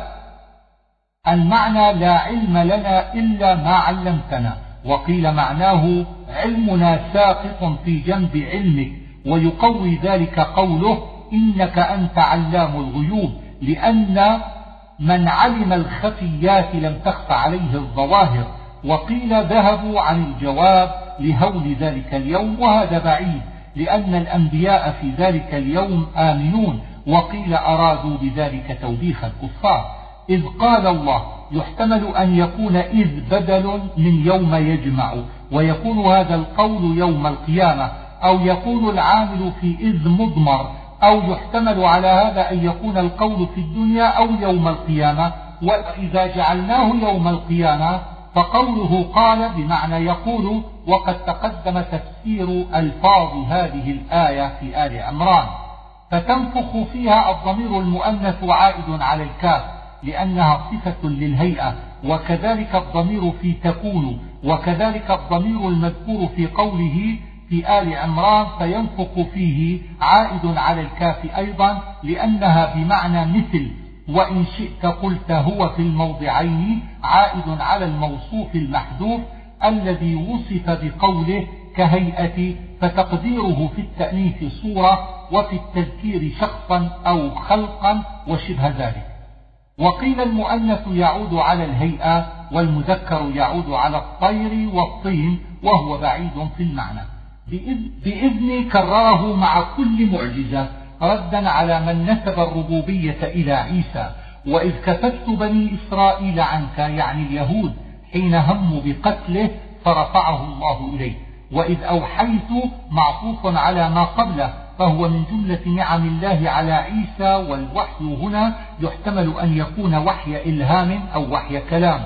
المعنى لا علم لنا إلا ما علمتنا وقيل معناه علمنا ساقط في جنب علمك. ويقوي ذلك قوله إنك أنت علام الغيوب لأن من علم الخفيات لم تخف عليه الظواهر وقيل ذهبوا عن الجواب لهول ذلك اليوم وهذا بعيد لأن الأنبياء في ذلك اليوم آمنون وقيل أرادوا بذلك توبيخ الكفار. إذ قال الله يحتمل أن يكون إذ بدل من يوم يجمع ويكون هذا القول يوم القيامة. أو يكون العامل في إذ مضمر أو يحتمل على هذا أن يكون القول في الدنيا أو يوم القيامة وإذا جعلناه يوم القيامة فقوله قال بمعنى يقول وقد تقدم تفسير ألفاظ هذه الآية في آل عمران. فتنفخ فيها الضمير المؤنث عائد على الكاف لأنها صفة للهيئة وكذلك الضمير في تكون وكذلك الضمير المذكور في قوله في آل عمران فينفق فيه عائد على الكاف أيضا لأنها بمعنى مثل وإن شئت قلت هو في الموضعين عائد على الموصوف المحذوف الذي وصف بقوله كهيئة فتقديره في التأنيث صورة وفي التذكير شخصا أو خلقا وشبه ذلك. وقيل المؤنث يعود على الهيئة والمذكر يعود على الطير والطين وهو بعيد في المعنى. بإذن كرره مع كل معجزة ردا على من نسب الربوبية إلى عيسى. وإذ كففت بني إسرائيل عنك يعني اليهود حين هموا بقتله فرفعه الله إليه وإذ أوحيت معطوف على ما قبله فهو من جملة نعم الله على عيسى والوحي هنا يحتمل أن يكون وحي إلهام أو وحي كلام.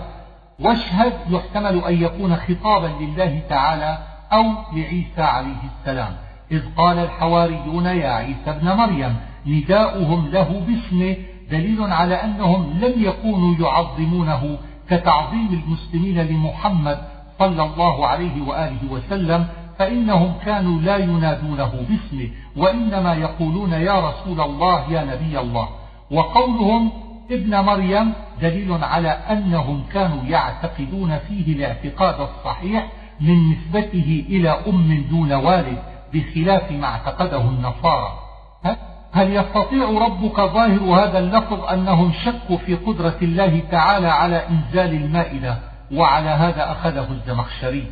واشهد يحتمل أن يكون خطابا لله تعالى أو لعيسى عليه السلام. إذ قال الحواريون يا عيسى ابن مريم نداؤهم له باسمه دليل على أنهم لم يكونوا يعظمونه كتعظيم المسلمين لمحمد صلى الله عليه وآله وسلم فإنهم كانوا لا ينادونه باسمه وإنما يقولون يا رسول الله يا نبي الله. وقولهم ابن مريم دليل على أنهم كانوا يعتقدون فيه الاعتقاد الصحيح من نسبته إلى أم دون والد بخلاف ما اعتقده النصارى. هل يستطيع ربك ظاهر هذا اللفظ أنهم شكوا في قدرة الله تعالى على إنزال المائدة وعلى هذا أخذه الزمخشري؟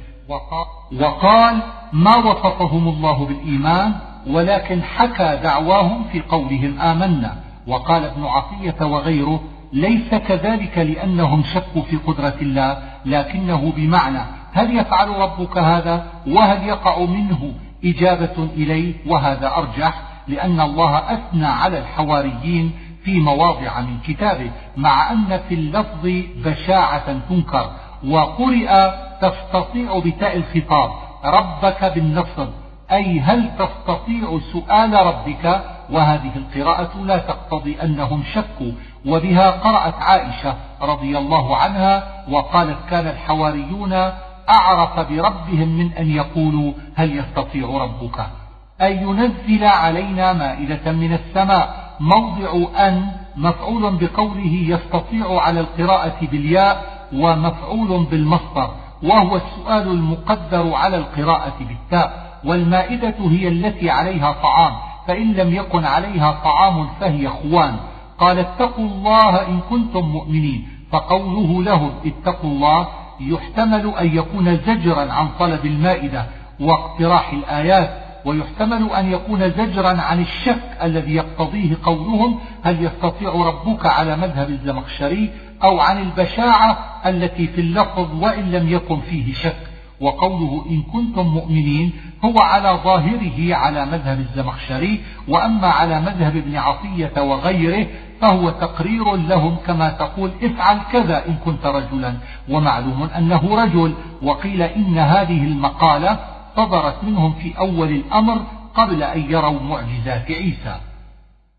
وقال ما وصفهم الله بالإيمان ولكن حكى دعواهم في قولهم آمنا وقال ابن عطية وغيره ليس كذلك لأنهم شكوا في قدرة الله لكنه بمعنى هل يفعل ربك هذا وهل يقع منه إجابة إليه؟ وهذا أرجح لأن الله أثنى على الحواريين في مواضع من كتابه مع أن في اللفظ بشاعة تنكر وقرئ تستطيع بتاء الخطاب ربك بالنصر. أي هل تستطيع سؤال ربك؟ وهذه القراءة لا تقتضي أنهم شكوا وبها قرأت عائشة رضي الله عنها وقالت كان الحواريون أعرف بربهم من أن يقولوا هل يستطيع ربك. أن ينزل علينا مائدة من السماء. موضع أن مفعول بقوله يستطيع على القراءة بالياء ومفعول بالمصدر وهو السؤال المقدر على القراءة بالتاء. والمائدة هي التي عليها طعام فإن لم يكن عليها طعام فهي خوان. قال اتقوا الله إن كنتم مؤمنين. فقوله لهم اتقوا الله يحتمل أن يكون زجرا عن طلب المائدة واقتراح الآيات ويحتمل أن يكون زجرا عن الشك الذي يقتضيه قولهم هل يستطيع ربك على مذهب الزمخشري أو عن البشاعة التي في اللفظ وإن لم يكن فيه شك. وقوله إن كنتم مؤمنين هو على ظاهره على مذهب الزمخشري وأما على مذهب ابن عطية وغيره فهو تقرير لهم كما تقول افعل كذا إن كنت رجلا. ومعلوم أنه رجل. وقيل إن هذه المقالة صدرت منهم في أول الأمر قبل أن يروا معجزات عيسى.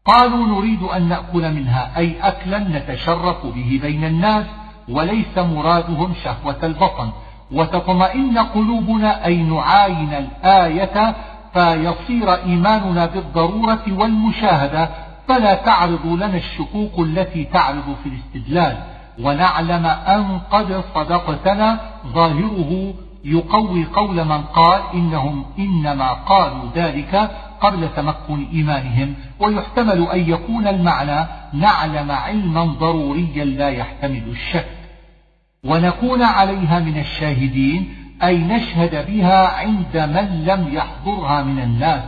قالوا نريد أن نأكل منها أي أكلا نتشرف به بين الناس وليس مرادهم شهوة البطن. وتطمئن قلوبنا أي نعاين الآية فيصير إيماننا بالضرورة والمشاهدة فلا تعرض لنا الشكوك التي تعرض في الاستدلال. ونعلم أن قد صدقتنا ظاهره يقوي قول من قال إنهم إنما قالوا ذلك قبل تمكن إيمانهم. ويحتمل أن يكون المعنى نعلم علما ضروريا لا يحتمل الشك. ونكون عليها من الشاهدين أي نشهد بها عند من لم يحضرها من الناس.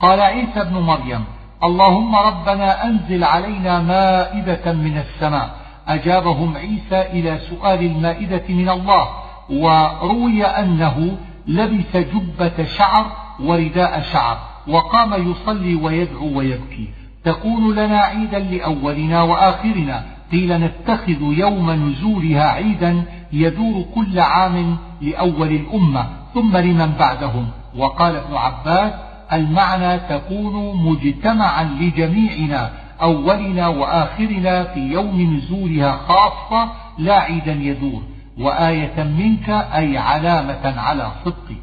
قال عيسى ابن مريم اللهم ربنا أنزل علينا مائدة من السماء. أجابهم عيسى إلى سؤال المائدة من الله وروي أنه لبس جبة شعر ورداء شعر وقام يصلي ويدعو ويبكي. تكون لنا عيدا لأولنا وآخرنا قيل نتخذ يوم نزولها عيدا يدور كل عام لأول الأمة ثم لمن بعدهم. وقال ابن عباس المعنى تكون مجتمعا لجميعنا أولنا وآخرنا في يوم نزولها خاصة لا عيدا يدور وآية منك أي علامة على صدقي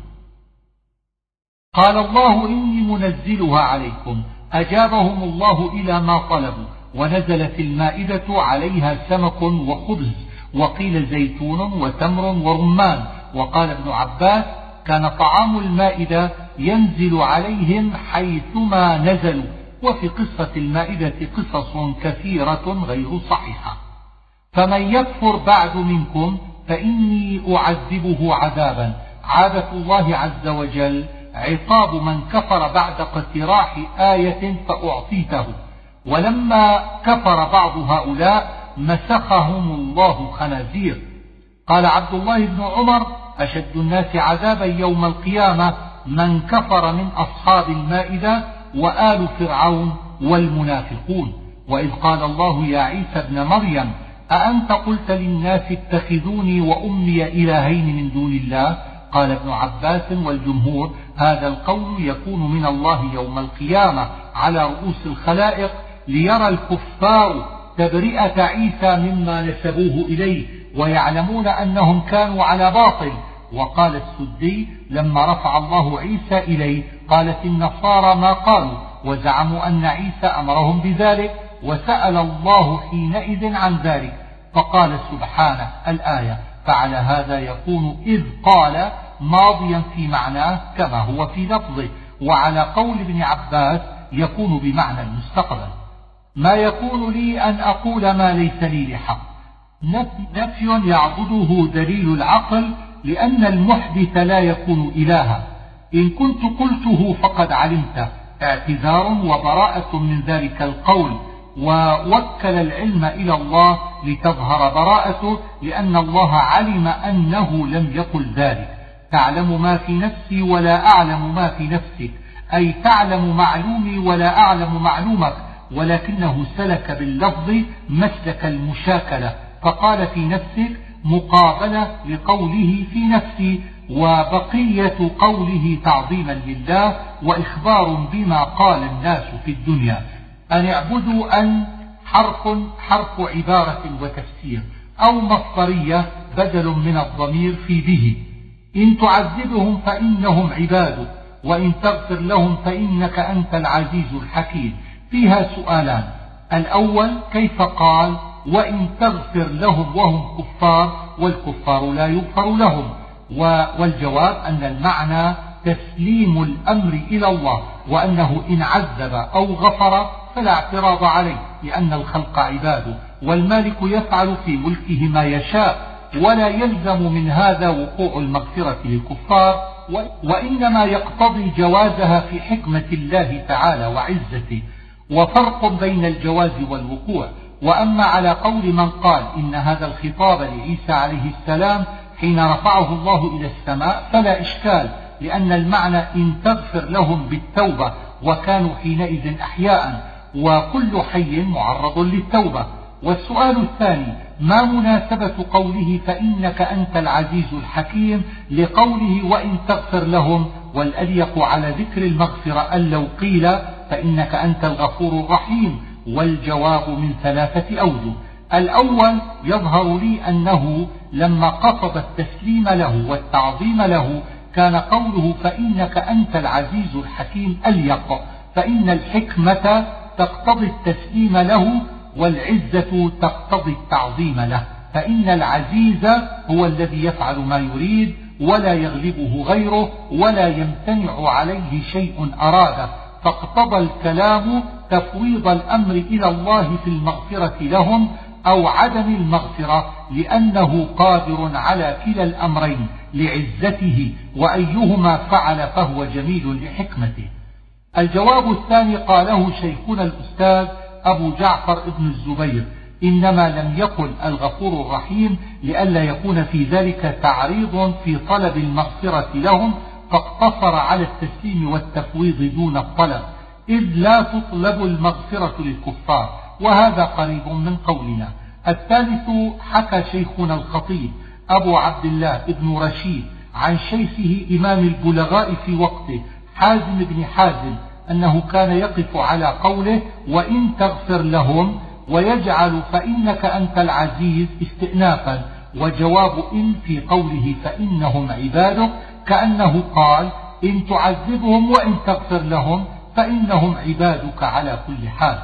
قال الله إني منزلها عليكم أجابهم الله إلى ما طلبوا ونزلت المائدة عليها سمك وخبز وقيل زيتون وتمر ورمان. وقال ابن عباس كان طعام المائدة ينزل عليهم حيثما نزلوا. وفي قصة المائدة قصص كثيرة غير صحيحة. فمن يكفر بعد منكم فإني أعذبه عذابا. عادة الله عز وجل عقاب من كفر بعد اقتراح آية فأعطيته. ولما كفر بعض هؤلاء مسخهم الله خنازير. قال عبد الله بن عمر أشد الناس عذابا يوم القيامة من كفر من أصحاب المائدة وآل فرعون والمنافقون. وإذ قال الله يا عيسى ابن مريم أأنت قلت للناس اتخذوني وأمي إلهين من دون الله؟ قال ابن عباس والجمهور هذا القول يكون من الله يوم القيامة على رؤوس الخلائق ليرى الكفار تبرئة عيسى مما نسبوه إليه ويعلمون أنهم كانوا على باطل. وقال السدي لما رفع الله عيسى إليه قالت النصارى ما قالوا وزعموا أن عيسى أمرهم بذلك وسأل الله حينئذ عن ذلك فقال سبحانه الآية فعلى هذا يكون إذ قال ماضيا في معناه كما هو في لفظه وعلى قول ابن عباس يكون بمعنى المستقبل ما يكون لي أن أقول ما ليس لي لحق. نفي يعضده دليل العقل لأن المحدث لا يكون إلها. إن كنت قلته فقد علمته اعتذار وبراءة من ذلك القول. ووكل العلم إلى الله لتظهر براءته لأن الله علم أنه لم يقل ذلك. تعلم ما في نفسي ولا أعلم ما في نفسك. أي تعلم معلومي ولا أعلم معلومك. ولكنه سلك باللفظ مسلك المشاكلة. فقال في نفسك مقابلة لقوله في نفسي وبقية قوله تعظيما لله وإخبار بما قال الناس في الدنيا. أن اعبدوا أن حرف حرف عبارة وتفسير أو مصدرية بدل من الضمير في به. إن تعذبهم فإنهم عبادك وإن تغفر لهم فإنك أنت العزيز الحكيم. فيها سؤالان. الأول كيف قال وإن تغفر لهم وهم كفار والكفار لا يغفر لهم. والجواب أن المعنى تسليم الأمر إلى الله وأنه إن عذب أو غفر فلا اعتراض عليه لأن الخلق عباده والمالك يفعل في ملكه ما يشاء ولا يلزم من هذا وقوع المغفرة للكفار وإنما يقتضي جوازها في حكمة الله تعالى وعزته. وفرق بين الجواز والوقوع. وأما على قول من قال إن هذا الخطاب لعيسى عليه السلام حين رفعه الله إلى السماء فلا إشكال لأن المعنى إن تغفر لهم بالتوبة وكانوا حينئذ أحياء وكل حي معرض للتوبة. والسؤال الثاني ما مناسبة قوله فإنك أنت العزيز الحكيم لقوله وإن تغفر لهم؟ والأليق على ذكر المغفرة أن لو قيل فإنك أنت الغفور الرحيم. والجواب من ثلاثة أوجه. الأول يظهر لي أنه لما قصد التسليم له والتعظيم له كان قوله فإنك أنت العزيز الحكيم أليق فإن الحكمة تقتضي التسليم له والعزة تقتضي التعظيم له. فإن العزيز هو الذي يفعل ما يريد ولا يغلبه غيره ولا يمتنع عليه شيء أراده. فاقتضى الكلام تفويض الأمر إلى الله في المغفرة لهم أو عدم المغفرة لأنه قادر على كلا الأمرين لعزته وأيهما فعل فهو جميل لحكمته. الجواب الثاني قاله شيخنا الأستاذ أبو جعفر ابن الزبير إنما لم يقل الغفور الرحيم لئلا يكون في ذلك تعريض في طلب المغفرة لهم فاقتصر على التسليم والتفويض دون الطلب إذ لا تطلب المغفرة للكفار وهذا قريب من قولنا. الثالث حكى شيخنا الخطيب أبو عبد الله ابن رشيد عن شيخه إمام البلغاء في وقته حازم بن حازم أنه كان يقف على قوله وإن تغفر لهم ويجعل فإنك أنت العزيز استئنافا وجواب إن في قوله فإنهم عبادك كأنه قال إن تعذبهم وإن تغفر لهم فإنهم عبادك على كل حال.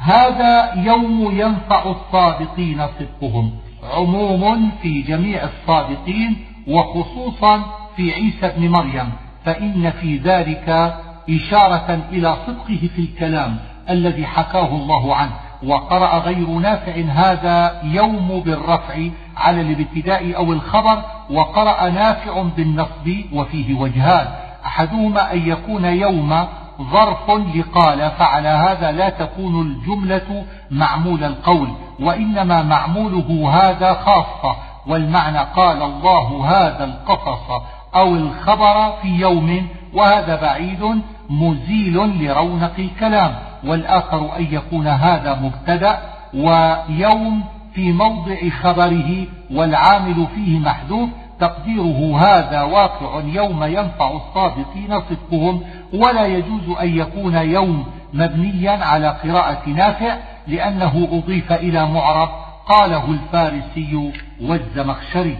هذا يوم ينفع الصادقين صدقهم عموم في جميع الصادقين وخصوصا في عيسى بن مريم. فإن في ذلك إشارة إلى صدقه في الكلام الذي حكاه الله عنه. وقرأ غير نافع هذا يوم بالرفع على الابتداء أو الخبر وقرأ نافع بالنصب وفيه وجهان. أحدهما أن يكون يوم ظرف لقال فعلى هذا لا تكون الجملة معمول القول وإنما معموله هذا خاصة والمعنى قال الله هذا القصص أو الخبر في يوم وهذا بعيد مزيل لرونق الكلام والآخر أن يكون هذا مبتدأ ويوم في موضع خبره والعامل فيه محذوف تقديره هذا واقع يوم ينفع الصادقين صدقهم ولا يجوز أن يكون يوم مبنيا على قراءة نافع لأنه أضيف إلى معرب قاله الفارسي والزمخشري.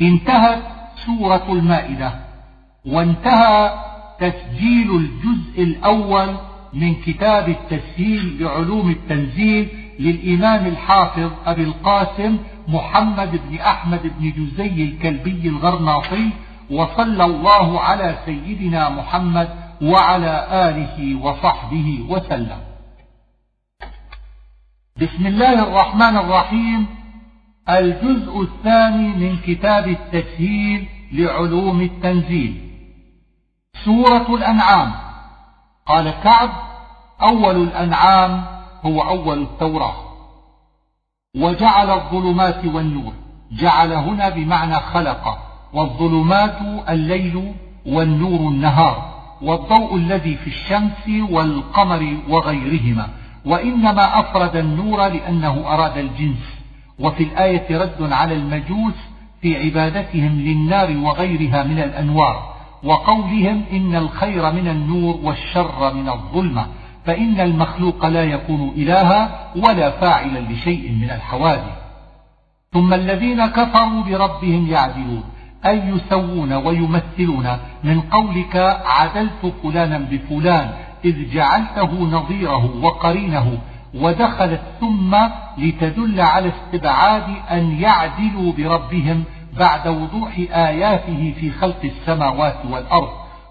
انتهت سورة المائدة. وانتهى تسجيل الجزء الأول من كتاب التسهيل لعلوم التنزيل للإمام الحافظ أبي القاسم محمد بن أحمد بن جزي الكلبي الغرناطي وصلى الله على سيدنا محمد وعلى آله وصحبه وسلم. بسم الله الرحمن الرحيم. الجزء الثاني من كتاب التسهيل لعلوم التنزيل. سورة الأنعام. قال كعب أول الأنعام هو أول التوراة. وجعل الظلمات والنور. جعل هنا بمعنى خلق. والظلمات الليل والنور النهار. والضوء الذي في الشمس والقمر وغيرهما. وإنما أفرد النور لأنه أراد الجنس. وفي الآية رد على المجوس في عبادتهم للنار وغيرها من الأنوار. وقولهم إن الخير من النور والشر من الظلمة فإن المخلوق لا يكون إلها ولا فاعلا لشيء من الحوادث. ثم الذين كفروا بربهم يعدلون أي يسوون ويمثلون من قولك عدلت فلانا بفلان إذ جعلته نظيره وقرينه ودخلت ثم لتدل على استبعاد أن يعدلوا بربهم بعد وضوح آياته في خلق السماوات والأرض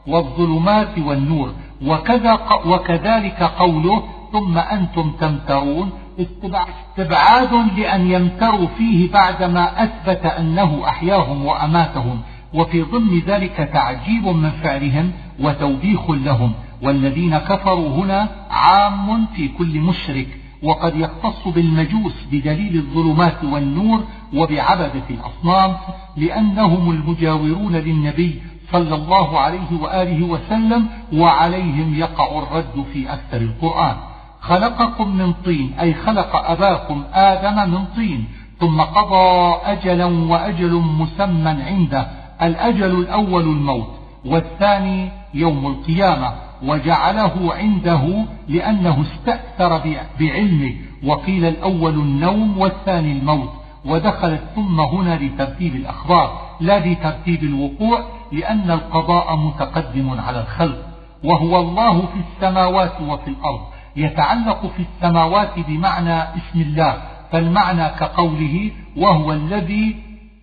والظلمات والنور وكذا وكذلك قوله ثم أنتم تمترون استبعاد لأن يمتروا فيه بعدما أثبت أنه أحياهم وأماتهم وفي ضمن ذلك تعجيب من فعلهم وتوبيخ لهم والذين كفروا هنا عام في كل مشرك. وقد يختص بالمجوس بدليل الظلمات والنور وبعبدة الأصنام لأنهم المجاورون للنبي صلى الله عليه وآله وسلم وعليهم يقع الرد في أكثر القرآن. خلقكم من طين أي خلق أباكم آدم من طين ثم قضى أجلا وأجل مسمى عنده الأجل الأول الموت والثاني يوم القيامة. وجعله عنده لأنه استأثر بعلمه. وقيل الأول النوم والثاني الموت. ودخلت ثم هنا لترتيب الأخبار. لا لترتيب الوقوع لأن القضاء متقدم على الخلق. وهو الله في السماوات وفي الأرض. يتعلق في السماوات بمعنى اسم الله. فالمعنى كقوله وهو الذي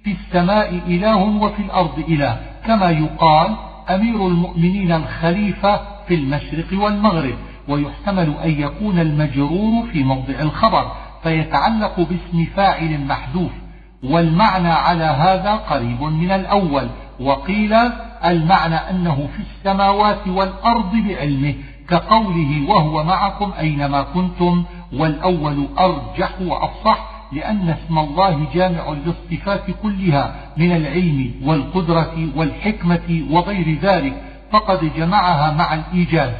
في السماء إله وفي الأرض إله. كما يقال أمير المؤمنين الخليفة في المشرق والمغرب ويحتمل أن يكون المجرور في موضع الخبر فيتعلق باسم فاعل محذوف والمعنى على هذا قريب من الأول وقيل المعنى أنه في السماوات والأرض بعلمه كقوله وهو معكم أينما كنتم والأول أرجح وأفصح لأن اسم الله جامع للصفات كلها من العلم والقدرة والحكمة وغير ذلك فقد جمعها مع الإيجاز.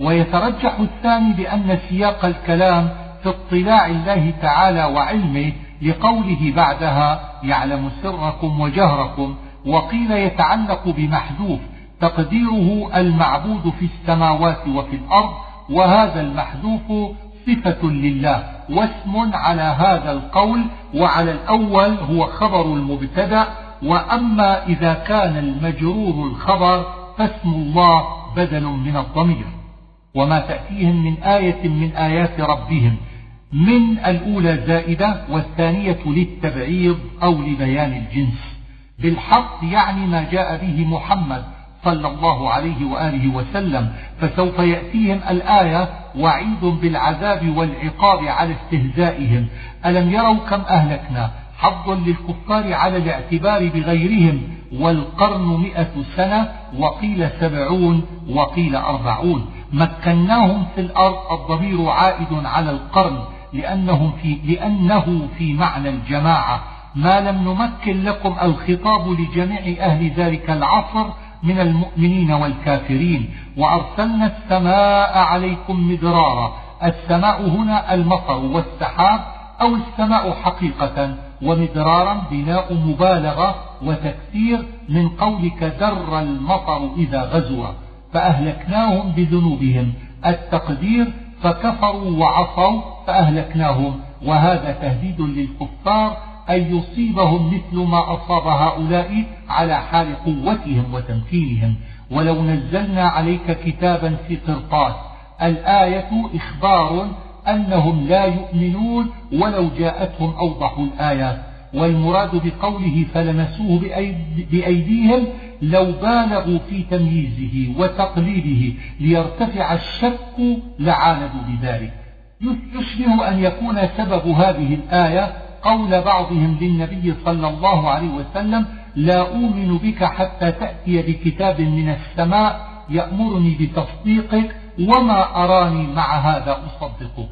ويترجح الثاني بأن سياق الكلام في اطلاع الله تعالى وعلمه لقوله بعدها يعلم سركم وجهركم وقيل يتعلق بمحذوف تقديره المعبود في السماوات وفي الأرض وهذا المحذوف صفة لله واسم على هذا القول وعلى الأول هو خبر المبتدأ وأما إذا كان المجرور الخبر فاسم الله بدل من الضمير. وما تأتيهم من آية من آيات ربهم. من الأولى زائدة والثانية للتبعيض أو لبيان الجنس. بالحق يعني ما جاء به محمد صلى الله عليه وآله وسلم فسوف يأتيهم الآية وعيد بالعذاب والعقاب على استهزائهم. ألم يروا كم أهلكنا؟ حظا للكفار على الاعتبار بغيرهم والقرن مئة سنة وقيل سبعون وقيل أربعون. مكناهم في الأرض الضمير عائد على القرن لأنهم في لأنه في معنى الجماعة. ما لم نمكن لكم الخطاب لجميع أهل ذلك العصر من المؤمنين والكافرين وأرسلنا السماء عليكم مدرارا. السماء هنا المطر والسحاب أو السماء حقيقة ومدرارا بناء مبالغة وتكثير من قولك در المطر إذا غزو. فأهلكناهم بذنوبهم. التقدير فكفروا وعصوا فأهلكناهم. وهذا تهديد للكفار أن يصيبهم مثل ما أصاب هؤلاء على حال قوتهم وتمكينهم. ولو نزلنا عليك كتابا في قرطاس الآية إخبار أنهم لا يؤمنون ولو جاءتهم أوضح الآيات. والمراد بقوله فلمسوه بأيديهم لو بالغوا في تمييزه وتقليده ليرتفع الشك لعاندوا بذلك. يشبه أن يكون سبب هذه الآية قول بعضهم للنبي صلى الله عليه وسلم لا أؤمن بك حتى تأتي بكتاب من السماء يأمرني بتصديقك وما أراني مع هذا أصدقك.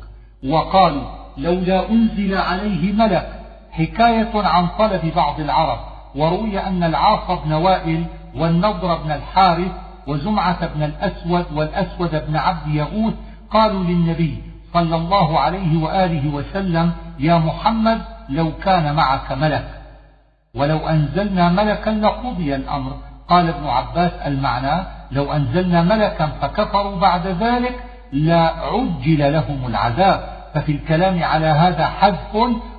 وقالوا لولا أنزل عليه ملك. حكاية عن طلب بعض العرب وروي أن العاص بن وائل والنضر بن الحارث وزمعة بن الأسود والأسود بن عبد يغوث قالوا للنبي صلى الله عليه وآله وسلم يا محمد لو كان معك ملك ولو أنزلنا ملكا لقضي الأمر. قال ابن عباس المعنى لو أنزلنا ملكا فكفروا بعد ذلك لعجل لهم العذاب. ففي الكلام على هذا حذف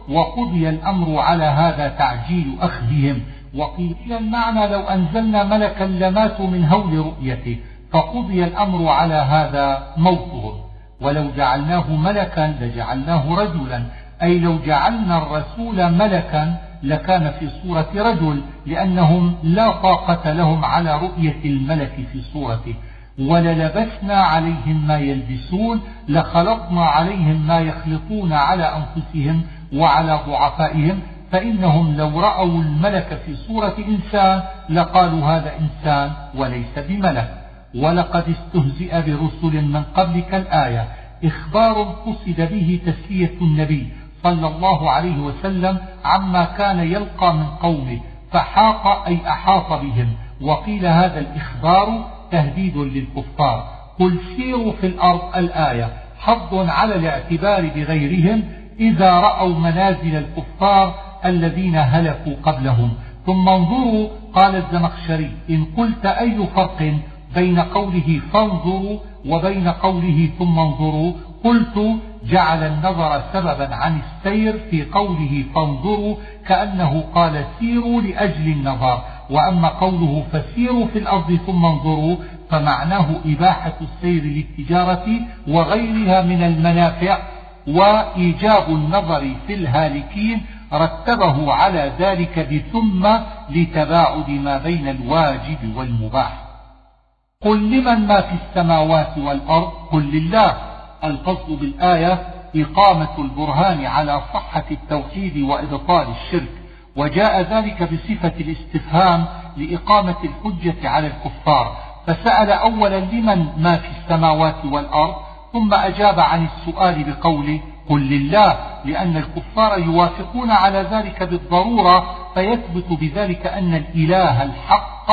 وقضي الأمر على هذا تعجيل أخذهم. وقيل المعنى لو أنزلنا ملكا لماتوا من هول رؤيته فقضي الأمر على هذا موتهم ولو جعلناه ملكا لجعلناه رجلا. أي لو جعلنا الرسول ملكا لكان في صورة رجل لأنهم لا طاقة لهم على رؤية الملك في صورته. وللبسنا عليهم ما يلبسون لخلطنا عليهم ما يخلطون على أنفسهم وعلى ضعفائهم فإنهم لو رأوا الملك في صورة إنسان لقالوا هذا إنسان وليس بملك. ولقد استهزئ برسل من قبلك الآية إخبار قصد به تسلية النبي صلى الله عليه وسلم عما كان يلقى من قومه فحاق أي أحاط بهم. وقيل هذا الإخبار تهديد للكفار. قل سيروا في الأرض الآية. حظ على الاعتبار بغيرهم إذا رأوا منازل الكفار الذين هلكوا قبلهم. ثم انظروا قال الزمخشري إن قلت أي فرق بين قوله فانظروا وبين قوله ثم انظروا؟ قلت جعل النظر سببا عن السير في قوله فانظروا كأنه قال سيروا لأجل النظر وأما قوله فسيروا في الأرض ثم انظروا فمعناه إباحة السير للتجارة وغيرها من المنافع وإيجاب النظر في الهالكين رتبه على ذلك بثم لتباعد ما بين الواجب والمباح. قل لمن ما في السماوات والأرض؟ قل لله. القصد بالآية إقامة البرهان على صحة التوحيد وإبطال الشرك. وجاء ذلك بصفة الاستفهام لإقامة الحجة على الكفار. فسأل أولا لمن ما في السماوات والأرض؟ ثم أجاب عن السؤال بقوله قل لله لأن الكفار يوافقون على ذلك بالضرورة. فيثبت بذلك أن الإله الحق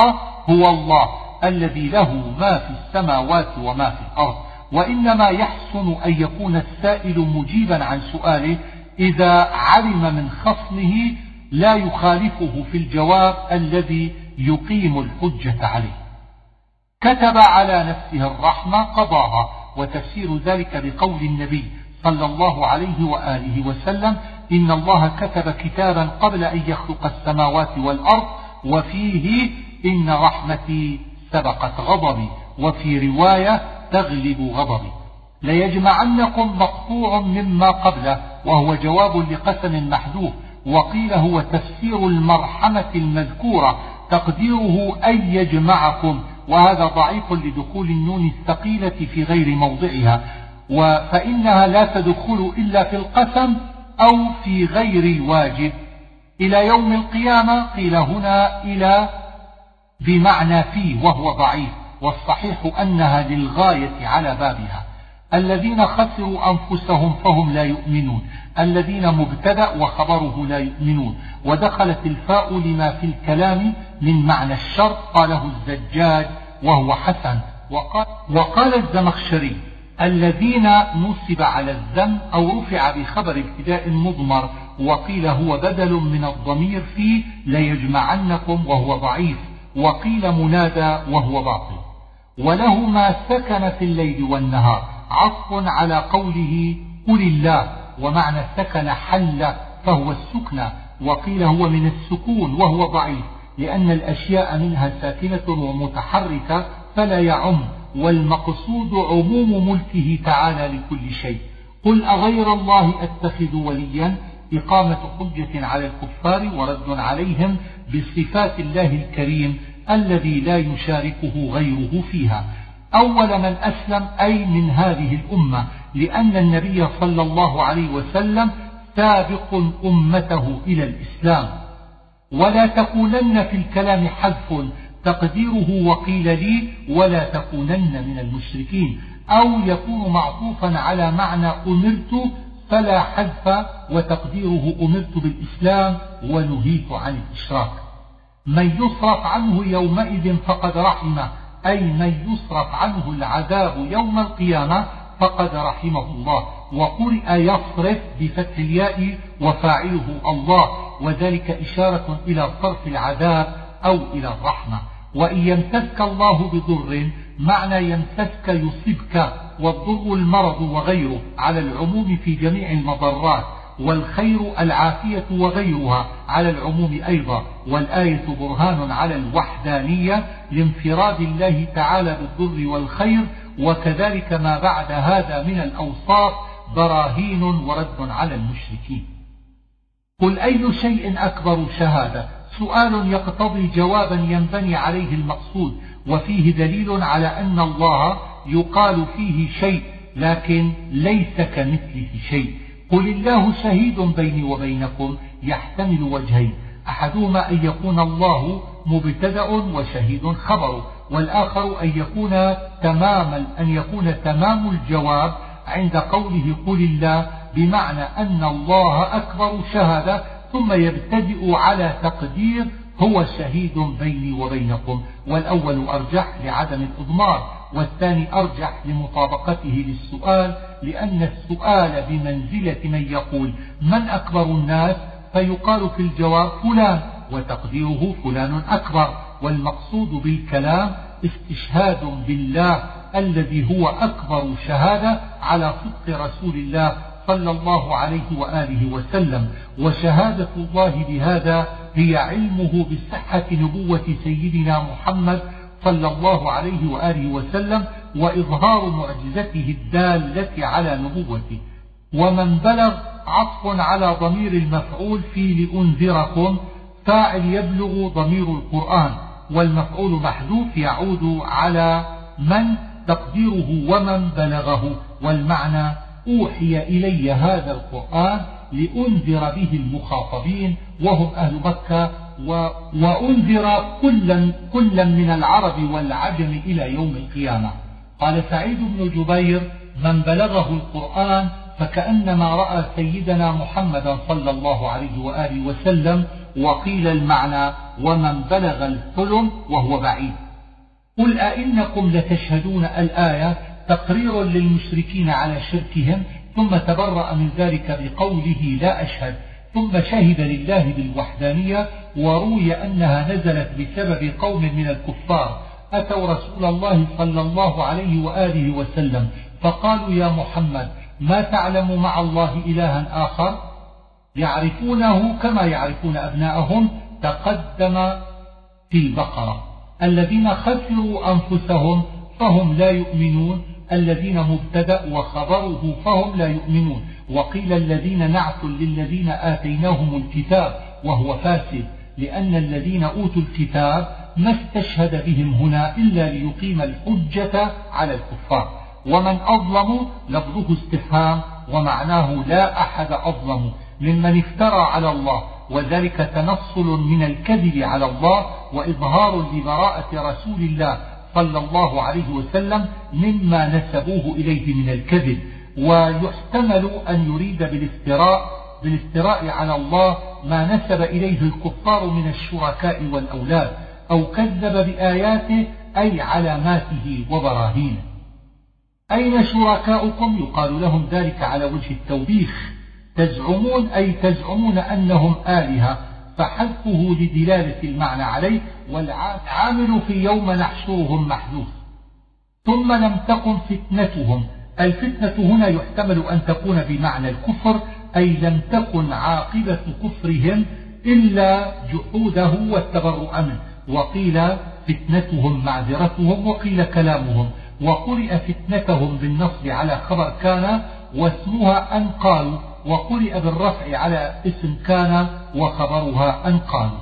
هو الله الذي له ما في السماوات وما في الأرض. وإنما يحسن أن يكون السائل مجيبا عن سؤاله إذا علم من خصمه لا يخالفه في الجواب الذي يقيم الحجة عليه. كتب على نفسه الرحمة قضاها وتفسير ذلك بقول النبي صلى الله عليه وآله وسلم إن الله كتب كتابا قبل أن يخلق السماوات والأرض وفيه إن رحمتي سبقت غضبي. وفي رواية تغلب غضبي. ليجمعنكم مقطوع مما قبله وهو جواب لقسم محذوف. وقيل هو تفسير المرحمة المذكورة تقديره أن يجمعكم. وهذا ضعيف لدخول النون الثقيلة في غير موضعها. فإنها لا تدخل إلا في القسم أو في غير الواجب. إلى يوم القيامة قيل هنا إلى بمعنى فيه وهو ضعيف. والصحيح أنها للغاية على بابها. الذين خسروا أنفسهم فهم لا يؤمنون. الذين مبتدأ وخبره لا يؤمنون. ودخلت الفاء لما في الكلام من معنى الشر قاله الزجاج وهو حسن. وقال, وقال الزمخشري الذين نصب على الذم أو رفع بخبر ابتداء مضمر وقيل هو بدل من الضمير في ليجمعنكم وهو ضعيف. وقيل منادى وهو باطل. وله ما سكن في الليل والنهار. عطف على قوله قل الله ومعنى سكن حل فهو السكنى وقيل هو من السكون وهو ضعيف لأن الأشياء منها ساكنة ومتحركة فلا يعم والمقصود عموم ملكه تعالى لكل شيء. قل أغير الله أتخذ وليا؟ إقامة حجة على الكفار ورد عليهم بصفات الله الكريم الذي لا يشاركه غيره فيها. أول من أسلم أي من هذه الأمة لأن النبي صلى الله عليه وسلم سابق أمته إلى الإسلام. ولا تكونن في الكلام حذف تقديره وقيل لي ولا تكونن من المشركين. أو يكون معطوفا على معنى أمرت فلا حذف وتقديره أمرت بالإسلام ونهيت عن الإشراك. من يصرف عنه يومئذ فقد رحمه. أي من يصرف عنه العذاب يوم القيامة فقد رحمه الله. وقرئ يصرف بفتح الياء وفاعله الله. وذلك إشارة إلى صرف العذاب أو إلى الرحمة. وإن يمسسك الله بضر معنى يمسسك يصيبك والضر المرض وغيره على العموم في جميع المضرات. والخير العافية وغيرها على العموم أيضا والآية برهان على الوحدانية لانفراد الله تعالى بالضر والخير وكذلك ما بعد هذا من الأوصاف براهين ورد على المشركين. قل أي شيء أكبر شهادة؟ سؤال يقتضي جوابا ينبني عليه المقصود وفيه دليل على أن الله يقال فيه شيء لكن ليس كمثله شيء. قل الله شهيد بيني وبينكم يحتمل وجهين. أحدهما أن يكون الله مبتدأ وشهيد خبر والآخر أن يكون تمام أن يكون تمام الجواب عند قوله قل الله بمعنى أن الله أكبر شهادة ثم يبتدئ على تقدير هو شهيد بيني وبينكم. والأول أرجح لعدم الإضمار. والثاني أرجح لمطابقته للسؤال لأن السؤال بمنزلة من يقول من أكبر الناس؟ فيقال في الجواب فلان وتقديره فلان أكبر والمقصود بالكلام استشهاد بالله الذي هو أكبر شهادة على صدق رسول الله صلى الله عليه وآله وسلم وشهادة الله بهذا هي علمه بصحة نبوة سيدنا محمد صلى الله عليه وآله وسلم وإظهار معجزته الدالة على نبوته. ومن بلغ عطف على ضمير المفعول في لأنذركم فاعل يبلغ ضمير القرآن والمفعول محذوف يعود على من تقديره ومن بلغه والمعنى أوحي إلي هذا القرآن لأنذر به المخاطبين وهم أهل مكة و... وأنذر كلا, كلا من العرب والعجم إلى يوم القيامة. قال سعيد بن جبير من بلغه القرآن فكأنما رأى سيدنا محمدا صلى الله عليه وآله وسلم وقيل المعنى ومن بلغ الحلم وهو بعيد قل أئنكم لتشهدون الآية تقرير للمشركين على شركهم ثم تبرأ من ذلك بقوله لا أشهد ثم شهد لله بالوحدانية وروي أنها نزلت بسبب قوم من الكفار أتوا رسول الله صلى الله عليه وآله وسلم فقالوا يا محمد ما تعلم مع الله إلها آخر؟ يعرفونه كما يعرفون أبناءهم تقدم في البقرة. الذين خسروا أنفسهم فهم لا يؤمنون الذين مبتدأ وخبره فهم لا يؤمنون. وقيل الذين نعت للذين آتيناهم الكتاب وهو فاسد. لأن الذين أوتوا الكتاب ما استشهد بهم هنا إلا ليقيم الحجة على الكفار. ومن أظلم لفظه استفهام ومعناه لا أحد أظلم ممن افترى على الله وذلك تنصل من الكذب على الله وإظهار لبراءة رسول الله صلى الله عليه وسلم مما نسبوه إليه من الكذب. ويحتمل أن يريد بالافتراء بالافتراء على الله ما نسب إليه الكفار من الشركاء والأولاد أو كذب بآياته أي علاماته وبراهينه. أين شركاؤكم؟ يقال لهم ذلك على وجه التوبيخ. تزعمون أي تزعمون أنهم آلهة فحذفه لدلالة المعنى عليه والعامل في يوم نحشرهم محذوف. ثم لم تكن فتنتهم. الفتنة هنا يحتمل أن تكون بمعنى الكفر أي لم تكن عاقبة كفرهم إلا جحوده والتبرؤ منه. وقيل فتنتهم معذرتهم وقيل كلامهم. وقرئ فتنتهم بالنصب على خبر كان واسمها أن قالوا. وقرئ بالرفع على اسم كان وخبرها أن قالوا.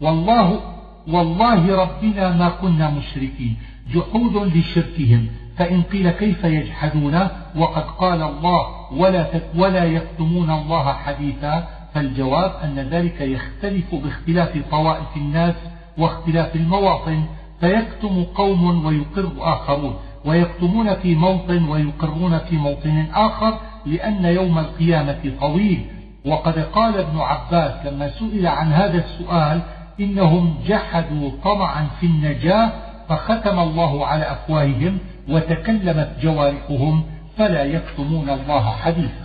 والله والله ربنا ما كنا مشركين. جحود لشركهم. فإن قيل كيف يجحدون؟ وقد قال الله ولا ولا يكتمون الله حديثا. فالجواب أن ذلك يختلف باختلاف طوائف الناس واختلاف المواطن. فيكتم قوم ويقر آخرون ويكتمون في موطن ويقرون في موطن آخر لأن يوم القيامة طويل. وقد قال ابن عباس لما سئل عن هذا السؤال إنهم جحدوا طمعا في النجاة فختم الله على أفواههم وتكلمت جوارحهم فلا يكتمون الله حديثا.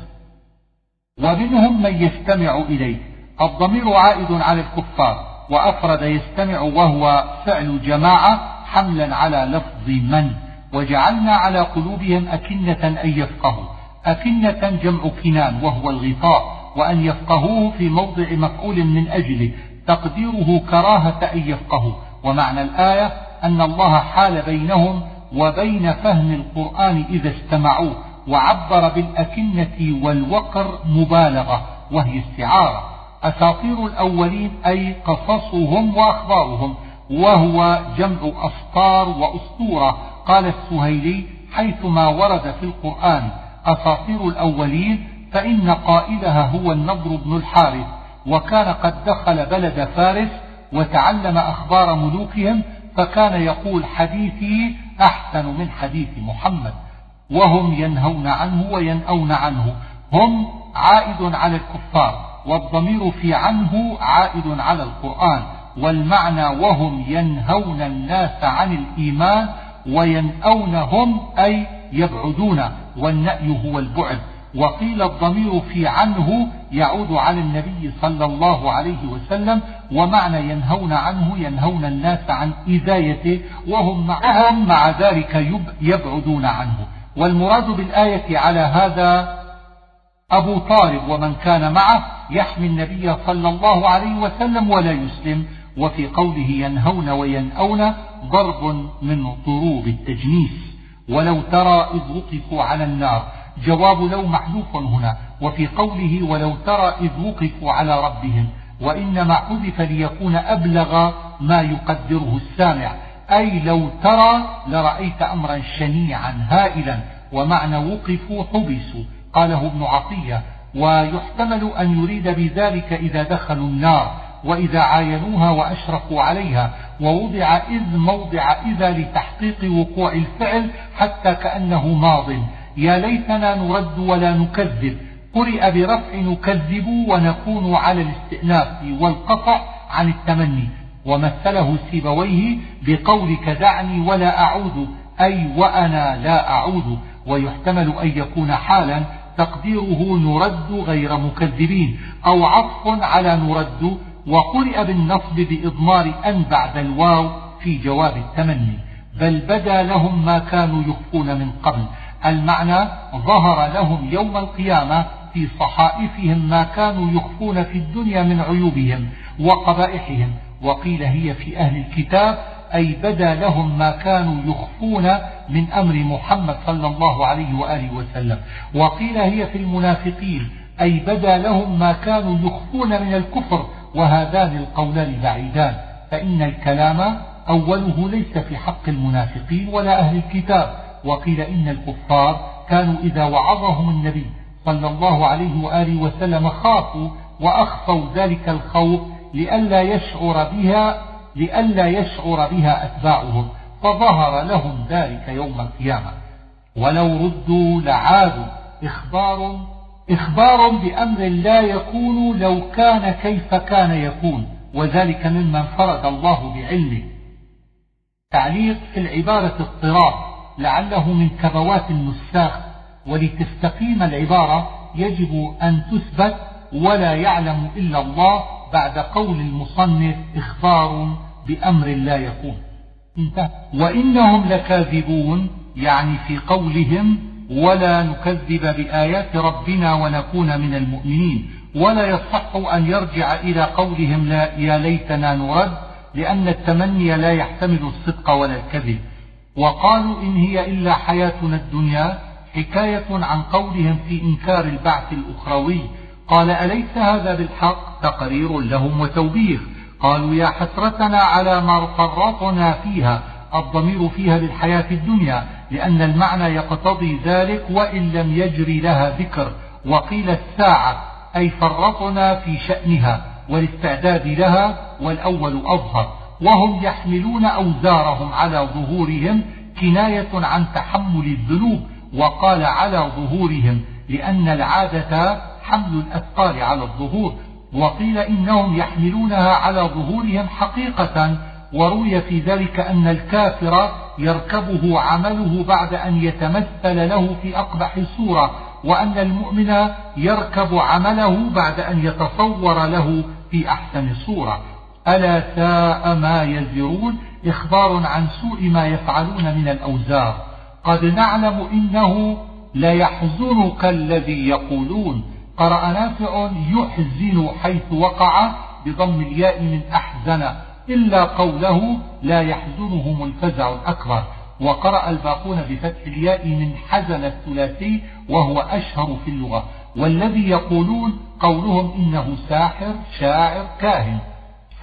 ومنهم من يستمع إليه. الضمير عائد على الكفار وأفرد يستمع وهو فعل جماعة حملا على لفظ من. وجعلنا على قلوبهم أكنة أن يفقهوا. أكنة جمع كنان وهو الغطاء وأن يفقهوه في موضع مفعول من أجله. تقديره كراهة أن يفقهوا ومعنى الآية أن الله حال بينهم وبين فهم القرآن إذا استمعوه وعبر بالأكنة والوقر مبالغة وهي استعارة أساطير الأولين أي قصصهم وأخبارهم وهو جمع أسطار وأسطورة. قال السهيلي حيثما ورد في القرآن أساطير الأولين فإن قائلها هو النضر بن الحارث. وكان قد دخل بلد فارس وتعلم أخبار ملوكهم فكان يقول حديثي أحسن من حديث محمد وهم ينهون عنه وينأون عنه. هم عائد على الكفار والضمير في عنه عائد على القرآن. والمعنى وهم ينهون الناس عن الإيمان وينأونهم أي يبعدون والنأي هو البعد. وقيل الضمير في عنه يعود على النبي صلى الله عليه وسلم ومعنى ينهون عنه ينهون الناس عن إذايته وهم معهم مع ذلك يبعدون عنه. والمراد بالآية على هذا أبو طالب ومن كان معه يحمي النبي صلى الله عليه وسلم ولا يسلم. وفي قوله ينهون وينأون ضرب من ضروب التجنيس. ولو ترى إذ وقفوا على النار. جواب لو محذوف هنا وفي قوله ولو ترى إذ وقفوا على ربهم وإنما حذف ليكون أبلغ ما يقدره السامع. أي لو ترى لرأيت أمرا شنيعا هائلا ومعنى وقفوا حبسوا قاله ابن عطية. ويحتمل أن يريد بذلك إذا دخلوا النار وإذا عاينوها وأشرفوا عليها ووضع إذ موضع إذا لتحقيق وقوع الفعل حتى كأنه ماض. يا ليتنا نرد ولا نكذب. قرئ برفع نكذب ونكون على الاستئناف والقطع عن التمني. ومثله سيبويه بقولك دعني ولا أعود أي وأنا لا أعود ويحتمل أن يكون حالا تقديره نرد غير مكذبين أو عطف على نرد. وقرئ بالنصب بإضمار أن بعد الواو في جواب التمني. بل بدا لهم ما كانوا يخفون من قبل. المعنى ظهر لهم يوم القيامة في صحائفهم ما كانوا يخفون في الدنيا من عيوبهم وقبائحهم. وقيل هي في أهل الكتاب أي بدا لهم ما كانوا يخفون من أمر محمد صلى الله عليه وآله وسلم. وقيل هي في المنافقين أي بدا لهم ما كانوا يخفون من الكفر وهذان القولان بعيدان. فإن الكلام أوله ليس في حق المنافقين ولا أهل الكتاب. وقيل إن الكفار كانوا إذا وعظهم النبي صلى الله عليه وآله وسلم خافوا وأخفوا ذلك الخوف لئلا يشعر بها لئلا يشعر بها أتباعهم فظهر لهم ذلك يوم القيامة. ولو ردوا لعادوا إخبار إخبار بأمر لا يكون لو كان كيف كان يكون وذلك ممن فرد الله بعلمه. تعليق في العبارة اضطراب. لعله من كبوات النساخ ولتستقيم العبارة يجب أن تثبت ولا يعلم إلا الله بعد قول المصنف إخبار بأمر لا يكون. وإنهم لكاذبون يعني في قولهم ولا نكذب بآيات ربنا ونكون من المؤمنين. ولا يصح أن يرجع إلى قولهم لا يا ليتنا نرد لأن التمني لا يحتمل الصدق ولا الكذب. وقالوا إن هي إلا حياتنا الدنيا حكاية عن قولهم في إنكار البعث الأخروي. قال أليس هذا بالحق؟ تقرير لهم وتوبيخ. قالوا يا حسرتنا على ما فرطنا فيها الضمير فيها للحياة الدنيا لأن المعنى يقتضي ذلك وإن لم يجري لها ذكر. وقيل الساعة أي فرطنا في شأنها والاستعداد لها والأول أظهر. وهم يحملون أوزارهم على ظهورهم كناية عن تحمل الذنوب وقال على ظهورهم لأن العادة حمل الأثقال على الظهور وقيل إنهم يحملونها على ظهورهم حقيقة وروي في ذلك أن الكافر يركبه عمله بعد أن يتمثل له في أقبح صورة وأن المؤمن يركب عمله بعد أن يتصور له في أحسن صورة. ألا ساء ما يزرون إخبار عن سوء ما يفعلون من الأوزار. قد نعلم إنه ليحزنك الذي يقولون. قرأ نافع يحزن حيث وقع بضم الياء من أحزن إلا قوله لا يحزنهم الفزع الأكبر. وقرأ الباقون بفتح الياء من حزن الثلاثي وهو أشهر في اللغة. والذي يقولون قولهم إنه ساحر شاعر كاهن.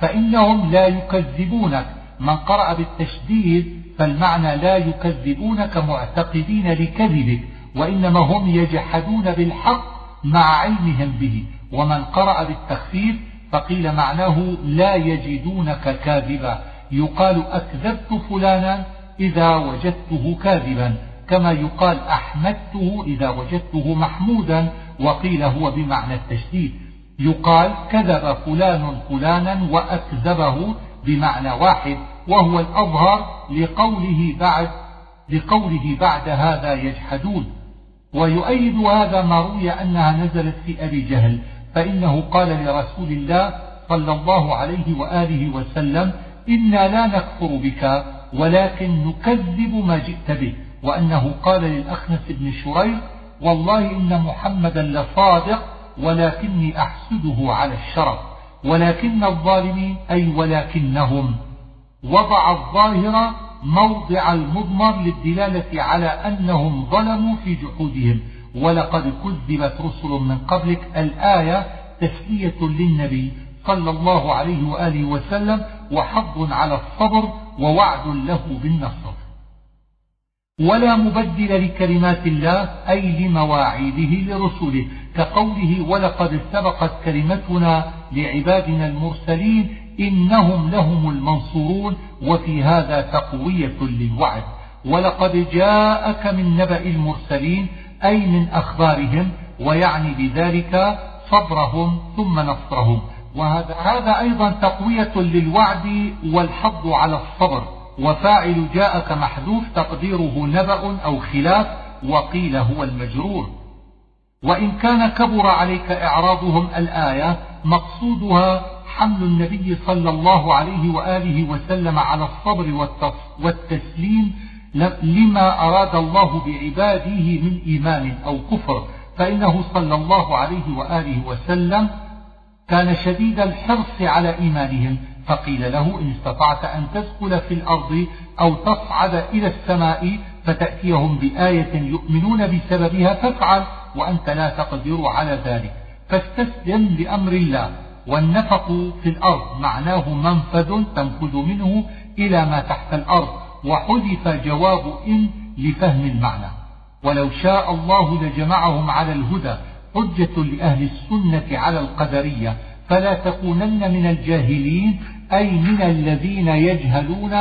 فإنهم لا يكذبونك. من قرأ بالتشديد فالمعنى لا يكذبونك معتقدين لكذبك وإنما هم يجحدون بالحق مع علمهم به. ومن قرأ بالتخفيف فقيل معناه لا يجدونك كاذبا. يقال أكذبت فلانا إذا وجدته كاذبا كما يقال أحمدته إذا وجدته محمودا وقيل هو بمعنى التشديد. يقال كذب فلان فلانا وأكذبه بمعنى واحد وهو الأظهر لقوله بعد لقوله بعد هذا يجحدون. ويؤيد هذا ما روي أنها نزلت في أبي جهل فإنه قال لرسول الله صلى الله عليه وآله وسلم إنا لا نكفر بك ولكن نكذب ما جئت به. وأنه قال للأخنس بن شريح والله إن محمدا لصادق ولكني أحسده على الشرف ولكن الظالمين أي ولكنهم. وضع الظاهر موضع المضمر للدلالة على أنهم ظلموا في جحودهم. ولقد كذبت رسل من قبلك الآية تسلية للنبي صلى الله عليه وآله وسلم وحظ على الصبر ووعد له بالنصر. ولا مبدل لكلمات الله أي لمواعيده لرسله. كقوله ولقد سبقت كلمتنا لعبادنا المرسلين إنهم لهم المنصورون وفي هذا تقوية للوعد. ولقد جاءك من نبأ المرسلين أي من أخبارهم ويعني بذلك صبرهم ثم نصرهم. وهذا هذا أيضا تقوية للوعد والحض على الصبر. وفاعل جاءك محذوف تقديره نبأ أو خلاف وقيل هو المجرور. وإن كان كبر عليك إعراضهم الآية مقصودها حمل النبي صلى الله عليه وآله وسلم على الصبر والتسليم لما أراد الله بعباده من إيمان أو كفر فإنه صلى الله عليه وآله وسلم كان شديد الحرص على إيمانهم فقيل له إن استطعت أن تدخل في الأرض أو تصعد إلى السماء فتأتيهم بآية يؤمنون بسببها فافعل وأنت لا تقدر على ذلك. فاستسلم لأمر الله. والنفق في الأرض معناه منفذ تنفذ منه إلى ما تحت الأرض. وحذف جواب إن لفهم المعنى. ولو شاء الله لجمعهم على الهدى حجة لأهل السنة على القدرية. فلا تكونن من الجاهلين أي من الذين يجهلون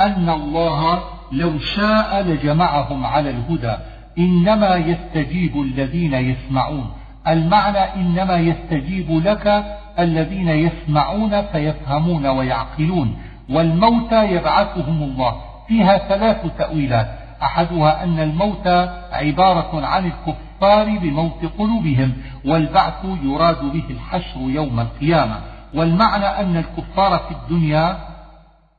أن الله لو شاء لجمعهم على الهدى. إنما يستجيب الذين يسمعون. المعنى إنما يستجيب لك الذين يسمعون فيفهمون ويعقلون. والموتى يبعثهم الله. فيها ثلاث تأويلات. أحدها أن الموت عبارة عن الكفار بموت قلوبهم والبعث يراد به الحشر يوم القيامة. والمعنى أن الكفار في الدنيا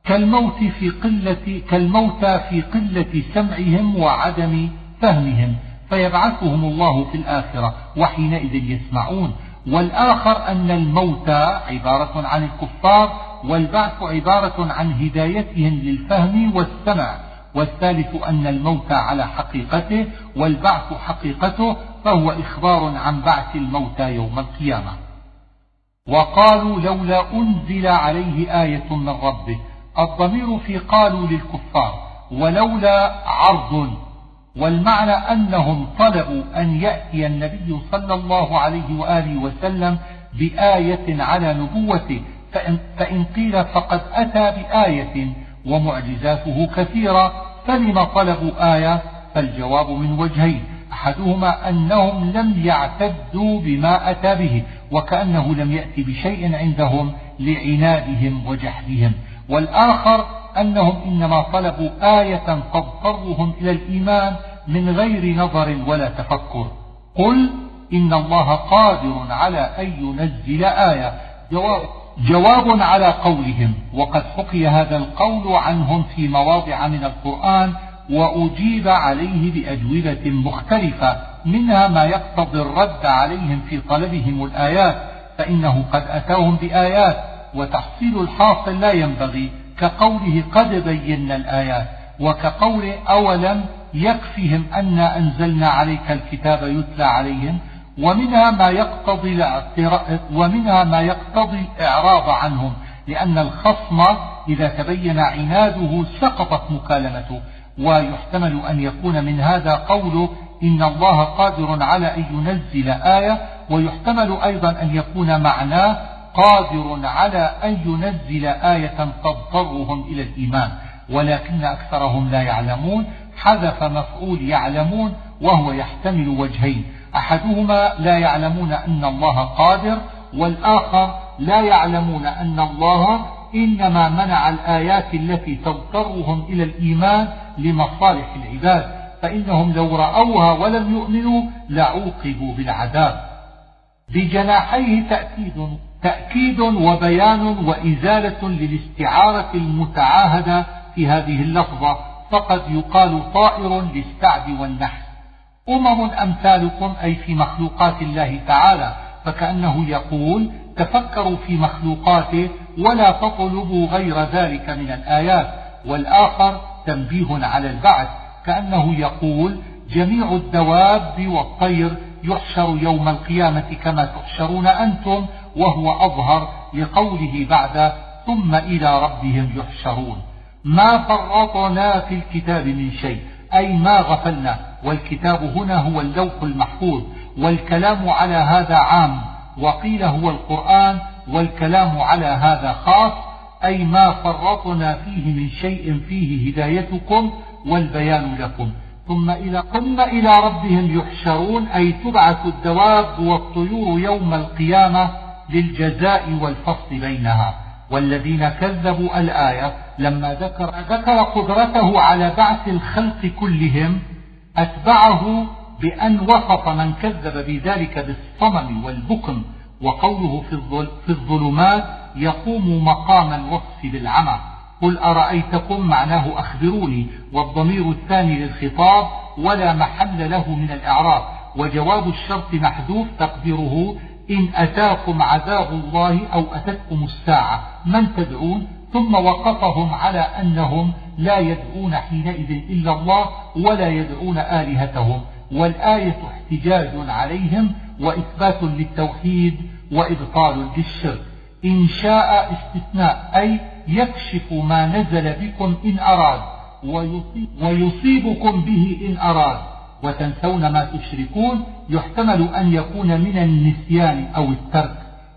كالموت في قلة كالموتى في قلة سمعهم وعدم فهمهم فيبعثهم الله في الآخرة وحينئذ يسمعون. والآخر أن الموتى عبارة عن الكفار والبعث عبارة عن هدايتهم للفهم والسمع. والثالث أن الموتى على حقيقته والبعث حقيقته فهو إخبار عن بعث الموتى يوم القيامة. وقالوا لولا أنزل عليه آية من ربه الضمير في قالوا للكفار ولولا عرض والمعنى أنهم طلبوا أن يأتي النبي صلى الله عليه وآله وسلم بآية على نبوته فإن, فإن قيل فقد أتى بآية ومعجزاته كثيرة فلم طلبوا آية؟ فالجواب من وجهين أحدهما أنهم لم يعتدوا بما أتى به وكأنه لم يأتي بشيء عندهم لعنادهم وجحدهم. والآخر أنهم إنما طلبوا آية تضطرهم إلى الإيمان من غير نظر ولا تفكر. قل إن الله قادر على أن ينزل آية. جواب, جواب على قولهم. وقد حكي هذا القول عنهم في مواضع من القرآن وأجيب عليه بأجوبة مختلفة. منها ما يقتضي الرد عليهم في طلبهم الآيات فإنه قد أتاهم بآيات وتحصيل الحاصل لا ينبغي كقوله قد بينا الآيات وكقول أولم يكفهم أن أنزلنا عليك الكتاب يتلى عليهم ومنها ما يقتضي ومنها ما يقتضي الإعراض عنهم لأن الخصم إذا تبين عناده سقطت مكالمته ويحتمل أن يكون من هذا قوله إن الله قادر على أن ينزل آية ويحتمل أيضا أن يكون معناه قادر على أن ينزل آية تضطرهم إلى الإيمان ولكن أكثرهم لا يعلمون حذف مفعول يعلمون وهو يحتمل وجهين أحدهما لا يعلمون أن الله قادر والآخر لا يعلمون أن الله إنما منع الآيات التي تضطرهم إلى الإيمان لمصالح العباد. فإنهم لو رأوها ولم يؤمنوا لعوقبوا بالعذاب. بجناحيه تأكيد تأكيد وبيان وإزالة للاستعارة المتعاهدة في هذه اللفظة. فقد يقال طائر للسعد والنحس. أمم أمثالكم أي في مخلوقات الله تعالى. فكأنه يقول تفكروا في مخلوقاته ولا تطلبوا غير ذلك من الآيات. والآخر تنبيه على البعث. كأنه يقول جميع الدواب والطير يحشر يوم القيامة كما تحشرون أنتم وهو أظهر لقوله بعد ثم إلى ربهم يحشرون. ما فرطنا في الكتاب من شيء أي ما غفلنا والكتاب هنا هو اللوح المحفوظ والكلام على هذا عام وقيل هو القرآن والكلام على هذا خاص أي ما فرطنا فيه من شيء فيه هدايتكم والبيان لكم. ثم إلى, ثم إلى ربهم يحشرون أي تبعث الدواب والطيور يوم القيامة للجزاء والفصل بينها. والذين كذبوا الآية لما ذكر, ذكر قدرته على بعث الخلق كلهم أتبعه بأن وصف من كذب بذلك بالصمم والبكم وقوله في الظلمات يقوم مقام الوصف بالعمى. قل أرأيتكم معناه أخبروني والضمير الثاني للخطاب ولا محل له من الإعراب وجواب الشرط محذوف تقديره إن أتاكم عذاب الله أو أتتكم الساعة من تدعون؟ ثم وقفهم على أنهم لا يدعون حينئذ إلا الله ولا يدعون آلهتهم والآية احتجاج عليهم وإثبات للتوحيد وإبطال للشرك إن شاء استثناء أي يكشف ما نزل بكم إن أراد ويصيبكم به إن أراد. وتنسون ما تشركون يحتمل أن يكون من النسيان أو الترك.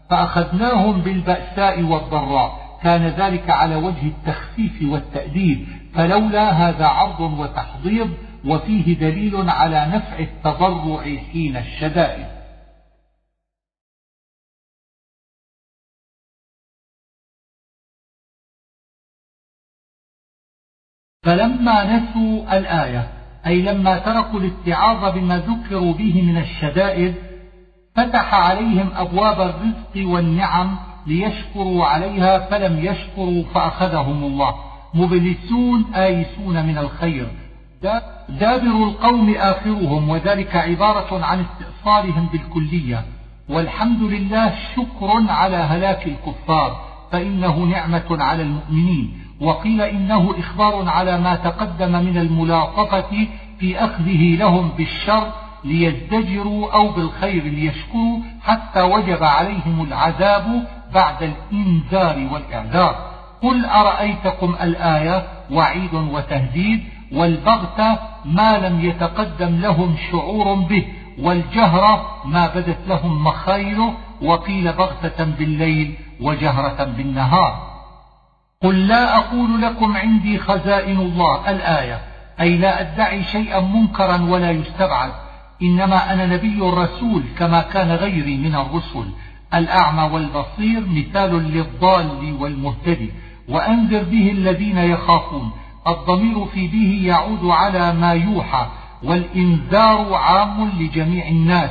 فأخذناهم بالبأساء والضراء. كان ذلك على وجه التخفيف والتأديب. فلولا هذا عرض وتحضيض وفيه دليل على نفع التضرع حين الشدائد. فلما نسوا الآية أي لما تركوا الاتعاظ بما ذكروا به من الشدائد فتح عليهم أبواب الرزق والنعم ليشكروا عليها فلم يشكروا فأخذهم الله. مبلسون آيسون من الخير. دابر القوم آخرهم وذلك عبارة عن استئصالهم بالكلية. والحمد لله شكر على هلاك الكفار فإنه نعمة على المؤمنين. وقيل إنه إخبار على ما تقدم من الملاطفة في أخذه لهم بالشر ليزدجروا أو بالخير ليشكروا حتى وجب عليهم العذاب بعد الإنذار والإعذار. قل أرأيتكم الآية؟ وعيد وتهديد. والبغتة ما لم يتقدم لهم شعور به. والجهر ما بدت لهم مخايله. وقيل بغتة بالليل وجهرة بالنهار. قل لا أقول لكم عندي خزائن الله الآية. أي لا أدعي شيئا منكرا ولا يستبعد. إنما أنا نبي رسول كما كان غيري من الرسل. الأعمى والبصير مثال للضال والمهتدي وأنذر به الذين يخافون. الضمير في به يعود على ما يوحى. والإنذار عام لجميع الناس.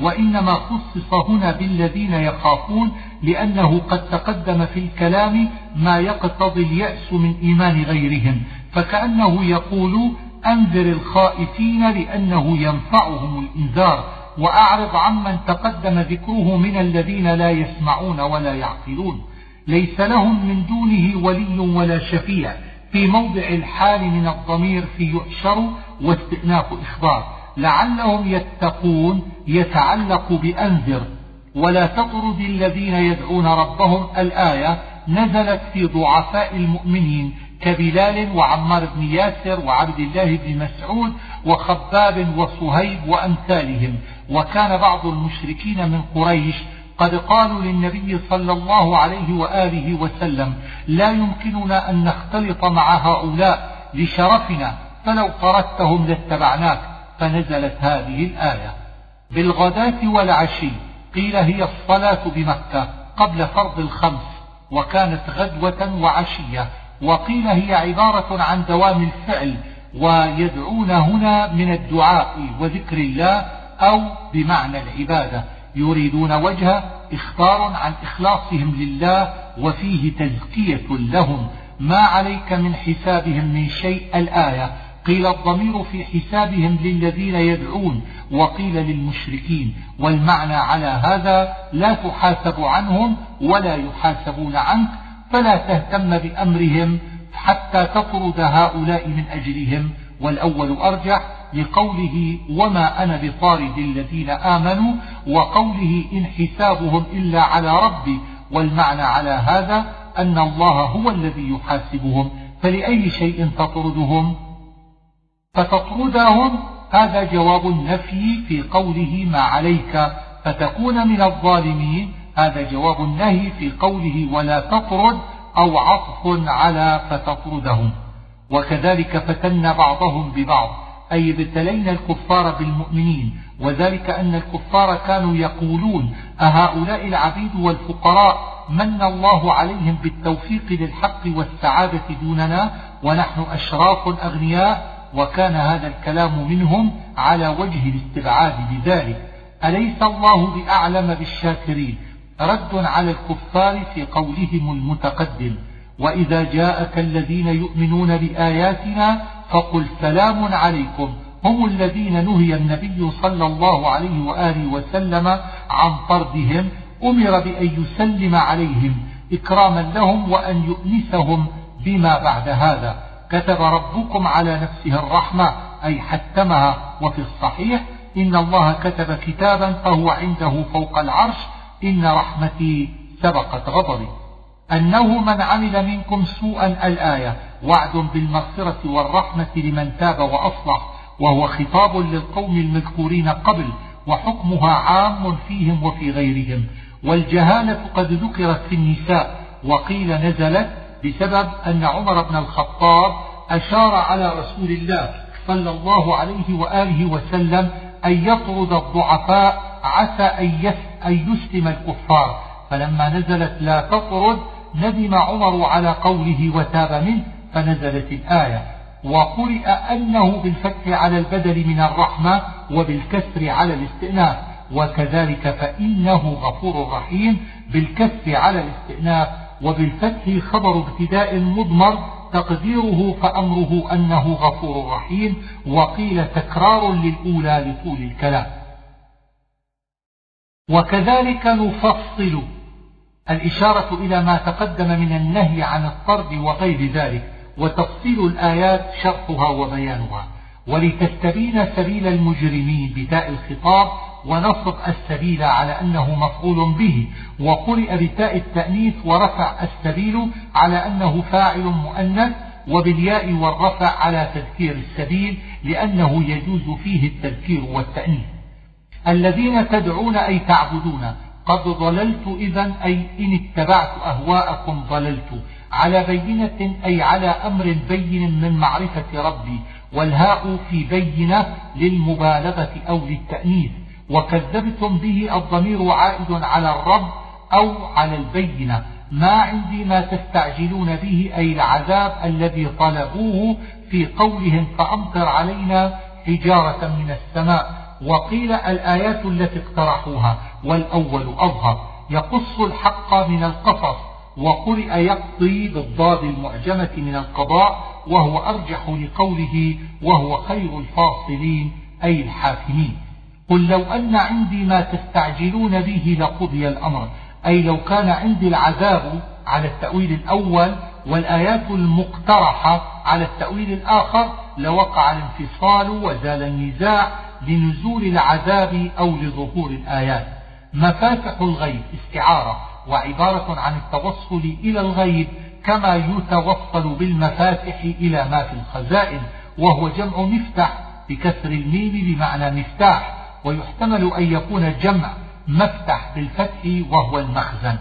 وإنما خصص هنا بالذين يخافون لأنه قد تقدم في الكلام ما يقتضي اليأس من إيمان غيرهم فكأنه يقول أنذر الخائفين لأنه ينفعهم الإنذار وأعرض عمن تقدم ذكره من الذين لا يسمعون ولا يعقلون. ليس لهم من دونه ولي ولا شفيع في موضع الحال من الضمير في يحشر واستئناف إخبار. لعلهم يتقون يتعلق بأنذر. ولا تطرد الذين يدعون ربهم الآية نزلت في ضعفاء المؤمنين كبلال وعمار بن ياسر وعبد الله بن مسعود وخباب وصهيب وأمثالهم. وكان بعض المشركين من قريش قد قالوا للنبي صلى الله عليه وآله وسلم لا يمكننا أن نختلط مع هؤلاء لشرفنا فلو طردتهم لاتبعناك. فنزلت هذه الآية بالغداة والعشي قيل هي الصلاة بمكة قبل فرض الخمس وكانت غدوة وعشية وقيل هي عبارة عن دوام الفعل ويدعون هنا من الدعاء وذكر الله أو بمعنى العبادة يريدون وجهه إخبار عن إخلاصهم لله وفيه تزكية لهم ما عليك من حسابهم من شيء الآية قيل الضمير في حسابهم للذين يدعون وقيل للمشركين والمعنى على هذا لا تحاسب عنهم ولا يحاسبون عنك فلا تهتم بأمرهم حتى تطرد هؤلاء من أجلهم. والأول أرجح لقوله وما أنا بطارد الذين آمنوا وقوله إن حسابهم إلا على ربي. والمعنى على هذا أن الله هو الذي يحاسبهم فلأي شيء تطردهم؟ فتطردهم هذا جواب النفي في قوله ما عليك فتكون من الظالمين هذا جواب النهي في قوله ولا تطرد أو عطف على فتطردهم. وكذلك فتن بعضهم ببعض أي ابتلينا الكفار بالمؤمنين وذلك أن الكفار كانوا يقولون أهؤلاء العبيد والفقراء من الله عليهم بالتوفيق للحق والسعادة دوننا ونحن أشراف أغنياء؟ وكان هذا الكلام منهم على وجه الاستبعاد بذلك أليس الله بأعلم بالشاكرين؟ رد على الكفار في قولهم المتقدم. وإذا جاءك الذين يؤمنون بآياتنا فقل سلام عليكم. هم الذين نهي النبي صلى الله عليه وآله وسلم عن طردهم. أمر بأن يسلم عليهم إكراما لهم وأن يؤنسهم بما بعد هذا. كتب ربكم على نفسه الرحمة أي حتمها. وفي الصحيح إن الله كتب كتابا فهو عنده فوق العرش إن رحمتي سبقت غضبي. أنه من عمل منكم سوءا الآية وعد بالمغفرة والرحمة لمن تاب وأصلح وهو خطاب للقوم المذكورين قبل وحكمها عام فيهم وفي غيرهم. والجهالة قد ذكرت في النساء وقيل نزلت بسبب أن عمر بن الخطاب أشار على رسول الله صلى الله عليه وآله وسلم أن يطرد الضعفاء عسى أن يسلم الكفار. فلما نزلت لا تطرد ندم عمر على قوله وتاب منه فنزلت الآية. وقرئ أنه بالفتح على البدل من الرحمة وبالكسر على الاستئناف. وكذلك فإنه غفور رحيم بالكسر على الاستئناف وبالفتح خبر ابتداء مضمر تقديره فأمره أنه غفور رحيم وقيل تكرار للأولى لطول الكلام. وكذلك نفصل الإشارة إلى ما تقدم من النهي عن الطرد وغير ذلك وتفصيل الآيات شرحها وبيانها. ولتستبين سبيل المجرمين بتاء الخطاب ونصب السبيل على أنه مفعول به وقرئ بتاء التأنيث ورفع السبيل على أنه فاعل مؤنث وبالياء والرفع على تذكير السبيل لأنه يجوز فيه التذكير والتأنيث. الذين تدعون أي تعبدون قد ضللت إذا أي إن اتبعت أهواءكم ضللت. على بينة أي على أمر بين من معرفة ربي والهاء في بينة للمبالغة أو للتأنيث. وكذبتم به الضمير عائد على الرب أو على البينة. ما عندي ما تستعجلون به أي العذاب الذي طلبوه في قولهم فأمطر علينا حجارة من السماء. وقيل الآيات التي اقترحوها والأول أظهر. يقص الحق من القصص وقرئ يقضي بالضاد المعجمة من القضاء وهو أرجح لقوله وهو خير الفاصلين أي الحاكمين. قل لو أن عندي ما تستعجلون به لقضي الأمر. أي لو كان عندي العذاب على التأويل الأول والآيات المقترحة على التأويل الآخر لوقع الانفصال وزال النزاع لنزول العذاب أو لظهور الآيات. مفاتح الغيب استعارة وعبارة عن التوصل إلى الغيب كما يتوصل بالمفاتح إلى ما في الخزائن وهو جمع مفتح بكسر الميم بمعنى مفتاح. ويحتمل أن يكون جمع مفتح بالفتح وهو المخزن.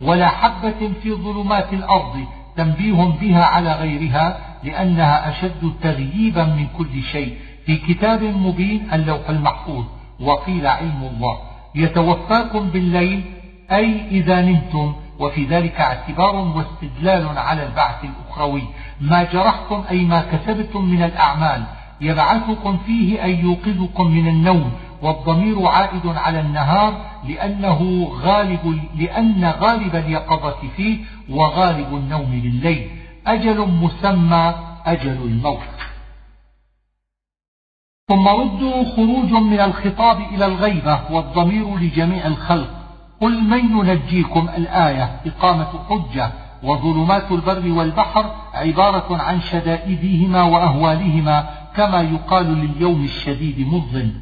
ولا حبة في ظلمات الأرض تنبيه بها على غيرها لأنها أشد تغييبا من كل شيء. في كتاب مبين اللوح المحفوظ وقيل علم الله يتوفاكم بالليل أي إذا نمتم وفي ذلك اعتبار واستدلال على البعث الأخروي. ما جرحتم أي ما كسبتم من الأعمال يبعثكم فيه أي يوقظكم من النوم والضمير عائد على النهار لأنه غالب لأن غالب اليقظة فيه وغالب النوم لليل. أجل مسمى أجل الموت. ثم ردوا خروج من الخطاب إلى الغيبة والضمير لجميع الخلق. قل من ينجيكم الآية؟ إقامة حجة. وظلمات البر والبحر عبارة عن شدائدهما وأهوالهما. كما يقال لليوم الشديد مظلم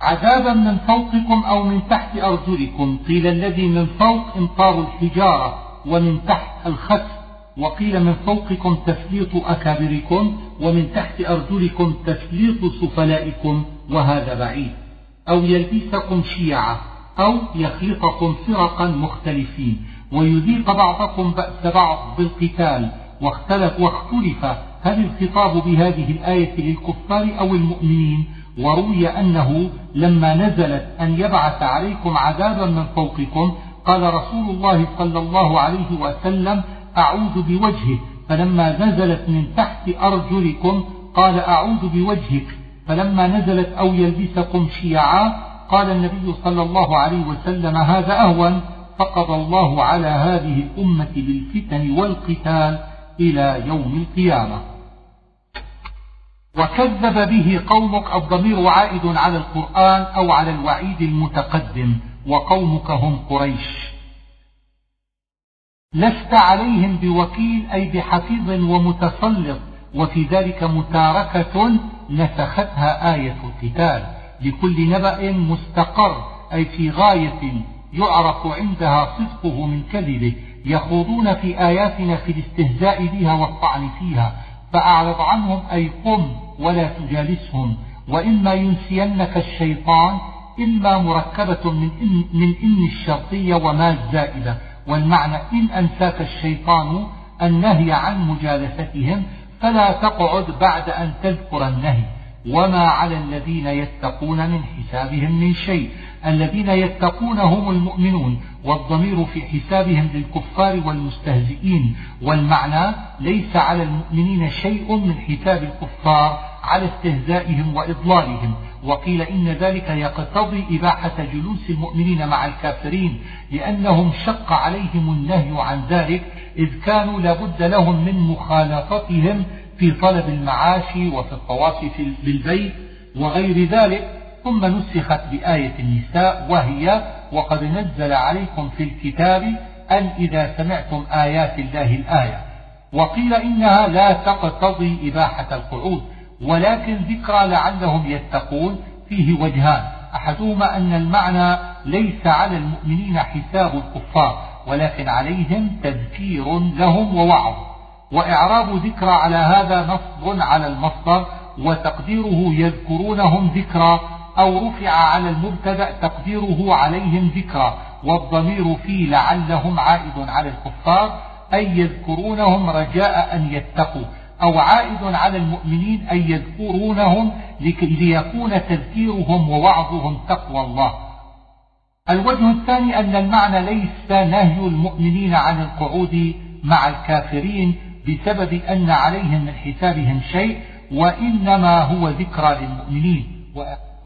عذابا من فوقكم أو من تحت أرجلكم. قيل الذي من فوق إمطار الحجارة ومن تحت الخسف وقيل من فوقكم تسليط أكابركم ومن تحت أرجلكم تسليط سفلائكم وهذا بعيد. أو يلبسكم شيعا أو يخلطكم فرقا مختلفين. ويذيق بعضكم بأس بعض بالقتال واختلف واختلف هل الخطاب بهذه الآية للكفار أو المؤمنين؟ وروي أنه لما نزلت أن يبعث عليكم عذابا من فوقكم قال رسول الله صلى الله عليه وسلم أعوذ بوجهه فلما نزلت من تحت أرجلكم قال أعوذ بوجهك. فلما نزلت أو يلبسكم شيعا قال النبي صلى الله عليه وسلم هذا أهون. فقضى الله على هذه الأمة بالفتن والقتال إلى يوم القيامة. وكذب به قومك الضمير عائد على القرآن أو على الوعيد المتقدم وقومك هم قريش. لست عليهم بوكيل أي بحفيظ ومتسلط وفي ذلك متاركة نسختها آية القتال لكل نبأ مستقر أي في غاية يعرف عندها صدقه من كذبه يخوضون في آياتنا في الاستهزاء بها والطعن فيها. فأعرض عنهم أي قم ولا تجالسهم وإما ينسينك الشيطان إما مركبة من إن, من إن الشرطية وما الزائدة. والمعنى إن أنساك الشيطان النهي عن مجالستهم فلا تقعد بعد أن تذكر النهي. وما على الذين يتقون من حسابهم من شيء. الذين يتقون هم المؤمنون والضمير في حسابهم للكفار والمستهزئين. والمعنى ليس على المؤمنين شيء من حساب الكفار على استهزائهم وإضلالهم. وقيل إن ذلك يقتضي إباحة جلوس المؤمنين مع الكافرين لأنهم شق عليهم النهي عن ذلك إذ كانوا لابد لهم من مخالطتهم في طلب المعاش وفي الطواف بالبيت وغير ذلك. ثم نسخت بآية النساء وهي وقد نزل عليكم في الكتاب أن إذا سمعتم آيات الله الآية وقيل إنها لا تقتضي إباحة القعود ولكن ذكرى لعلهم يتقون فيه وجهان أحدهما أن المعنى ليس على المؤمنين حساب الكفار ولكن عليهم تذكير لهم ووعظ وإعراب ذكرى على هذا نصب على المصدر وتقديره يذكرونهم ذكرى أو رفع على المبتدأ تقديره عليهم ذكرى والضمير في لعلهم عائد على الكفار أي يذكرونهم رجاء أن يتقوا أو عائد على المؤمنين أي يذكرونهم ليكون تذكيرهم ووعظهم تقوى الله. الوجه الثاني أن المعنى ليس نهي المؤمنين عن القعود مع الكافرين بسبب أن عليهم من حسابهم شيء وإنما هو ذكرى للمؤمنين.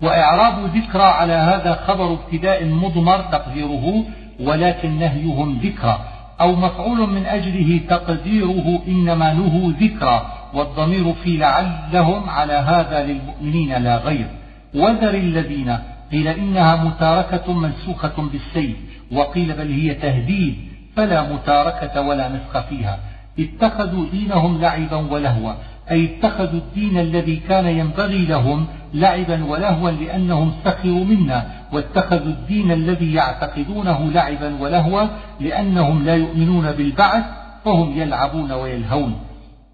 وإعراب ذكرى على هذا خبر ابتداء مضمر تقديره ولكن نهيهم ذكرى أو مفعول من أجله تقديره إنما نهوا ذكرى والضمير في لعلهم على هذا للمؤمنين لا غير. وذر الذين قيل إنها متاركة منسوخة بالسيف وقيل بل هي تهديد فلا متاركة ولا نسخ فيها. اتخذوا دينهم لعبا ولهوا أي اتخذوا الدين الذي كان ينبغي لهم لعبا ولهوا لأنهم سخروا منا واتخذوا الدين الذي يعتقدونه لعبا ولهوا لأنهم لا يؤمنون بالبعث فهم يلعبون ويلهون.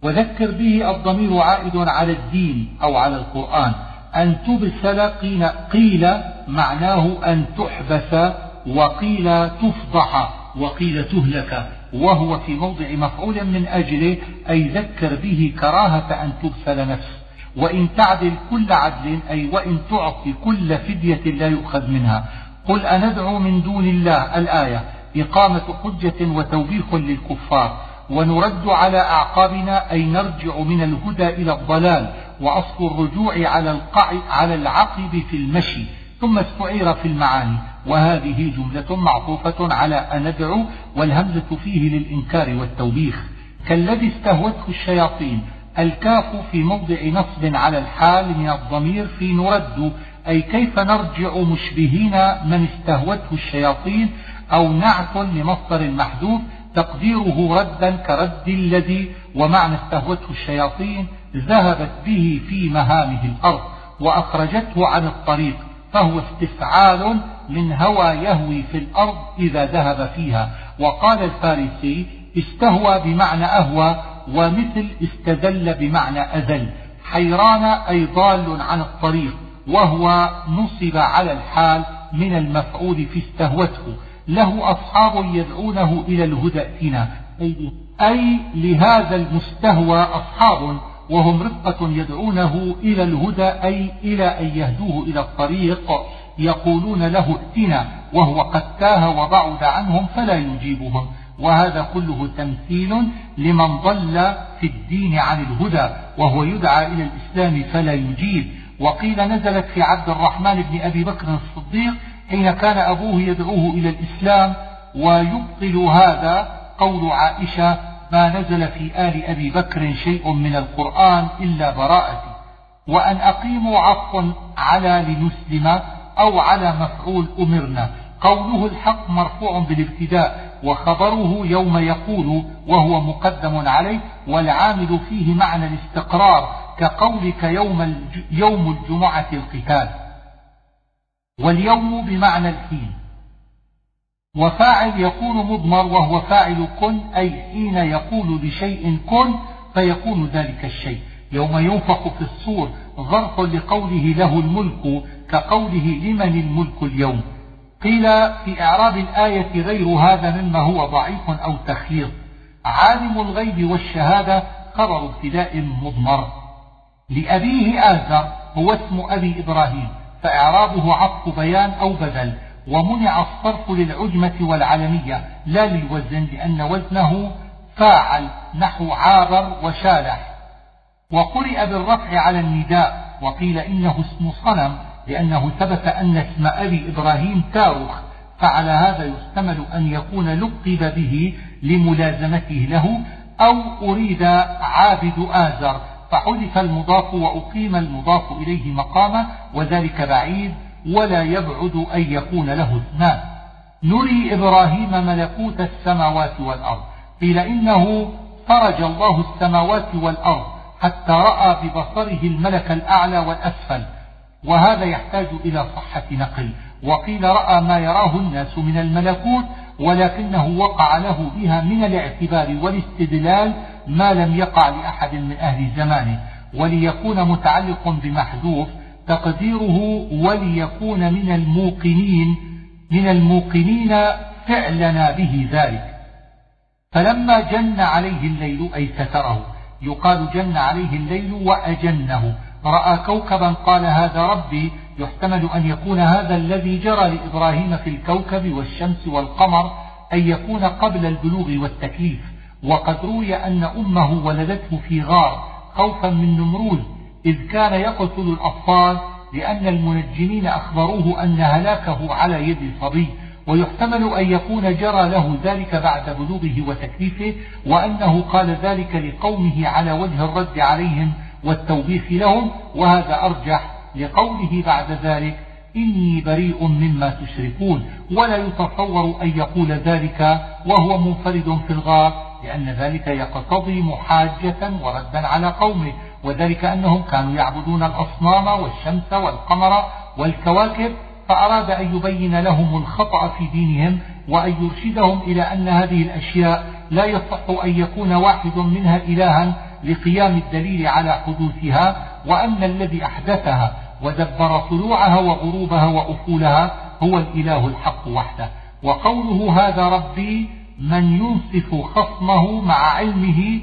وذكر به الضمير عائد على الدين أو على القرآن. أن تبسل قيل, معناه أن تحبس وقيل تفضح وقيل تهلك. وهو في موضع مفعول من أجله أي ذكر به كراهة أن تبسل نفس وإن تعدل كل عدل أي وإن تعطي كل فدية لا يؤخذ منها. قل أندعو من دون الله الآية إقامة حجة وتوبيخ للكفار. ونرد على أعقابنا أي نرجع من الهدى إلى الضلال. وأصل الرجوع على القع على العقب في المشي. ثم استعير في المعاني. وهذه جملة معطوفة على أندعو والهمزة فيه للإنكار والتوبيخ. كالذي استهوته الشياطين. الكاف في موضع نصب على الحال من الضمير في نرد. أي كيف نرجع مشبهين من استهوته الشياطين أو نعت لمصدر محذوف تقديره ردا كرد الذي ومعنى استهوته الشياطين ذهبت به في مهامه الأرض وأخرجته عن الطريق. فهو استفعال من هوى يهوي في الأرض إذا ذهب فيها. وقال الفارسي استهوى بمعنى أهوى ومثل استدل بمعنى أذل حيران أي ضال عن الطريق وهو نصب على الحال من المفعول في استهوته. له أصحاب يدعونه إلى الهدى ائتنا أي لهذا المستهوى أصحاب وهم رفقة يدعونه إلى الهدى أي إلى أن يهدوه إلى الطريق يقولون له ائتنا وهو قد تاه وبعد عنهم فلا يجيبهم. وهذا كله تمثيل لمن ضل في الدين عن الهدى وهو يدعى إلى الإسلام فلا يجيب. وقيل نزلت في عبد الرحمن بن أبي بكر الصديق حين كان أبوه يدعوه إلى الإسلام ويبطل هذا قول عائشة ما نزل في آل أبي بكر شيء من القرآن إلا براءتي وأن أقيموا عطف على لنسلم أو على مفعول أمرنا. قوله الحق مرفوع بالابتداء وخبره يوم يقول وهو مقدم عليه والعامل فيه معنى الاستقرار كقولك يوم يوم الجمعة القتال. واليوم بمعنى الحين. وفاعل يكون مضمر وهو فاعل كن أي حين يقول لشيء كن فيكون ذلك الشيء. يوم ينفخ في الصور ظرف لقوله له الملك كقوله لمن الملك اليوم. قيل في إعراب الآية غير هذا مما هو ضعيف أو تخيير. عالم الغيب والشهادة خبر ابتداء مضمر. لأبيه آزر هو اسم أبي إبراهيم فإعرابه عطف بيان أو بدل. ومنع الصرف للعجمة والعلمية. لا للوزن لأن وزنه فاعل نحو عابر وشالح. وقرئ بالرفع على النداء وقيل إنه اسم صنم لأنه ثبت أن اسم أبي إبراهيم تاروخ فعلى هذا يحتمل أن يكون لقب به لملازمته له أو أريد عابد آزر. فحذف المضاف وأقيم المضاف إليه مقامه وذلك بعيد. ولا يبعد أن يكون له اثنان نري إبراهيم ملكوت السماوات والأرض. قيل إنه فرج الله السماوات والأرض حتى رأى ببصره الملك الأعلى والأسفل. وهذا يحتاج إلى صحة نقل. وقيل رأى ما يراه الناس من الملكوت ولكنه وقع له بها من الاعتبار والاستدلال ما لم يقع لأحد من أهل زمانه. وليكون متعلق بمحذوف تقديره وليكون من الموقنين من الموقنين فعلنا به ذلك. فلما جن عليه الليل أي ستره يقال جن عليه الليل وأجنه. رأى كوكبا قال هذا ربي يحتمل أن يكون هذا الذي جرى لإبراهيم في الكوكب والشمس والقمر أن يكون قبل البلوغ والتكليف. وقد روي أن أمه ولدته في غار خوفا من نمرود. إذ كان يقتل الأطفال لأن المنجمين أخبروه أن هلاكه على يد الصبي ويحتمل أن يكون جرى له ذلك بعد بلوغه وتكليفه وأنه قال ذلك لقومه على وجه الرد عليهم والتوبيخ لهم وهذا أرجح لقوله بعد ذلك إني بريء مما تشركون ولا يتصور أن يقول ذلك وهو منفرد في الغار لأن ذلك يقتضي محاجة وردا على قومه. وذلك أنهم كانوا يعبدون الأصنام والشمس والقمر والكواكب فأراد أن يبين لهم الخطأ في دينهم وأن يرشدهم إلى أن هذه الأشياء لا يصح أن يكون واحد منها إلها لقيام الدليل على حدوثها وأن الذي أحدثها ودبر طلوعها وغروبها وأفولها هو الإله الحق وحده. وقوله هذا ربي من ينصف خصمه مع علمه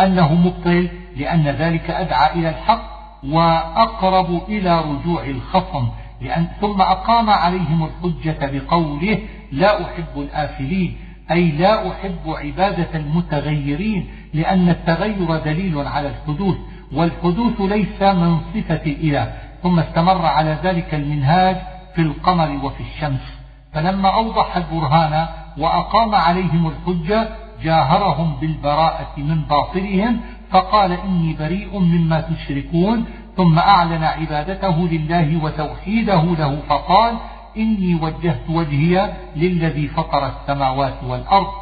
أنه مبطل لأن ذلك أدعى إلى الحق وأقرب إلى رجوع الخصم. لأن ثم أقام عليهم الحجة بقوله لا أحب الآفلين أي لا أحب عبادة المتغيرين لأن التغير دليل على الحدوث والحدوث ليس من صفة الإله ثم استمر على ذلك المنهاج في القمر وفي الشمس. فلما أوضح البرهان وأقام عليهم الحجة جاهرهم بالبراءة من باطلهم فقال إني بريء مما تشركون ثم أعلن عبادته لله وتوحيده له فقال إني وجهت وجهي للذي فطر السماوات والأرض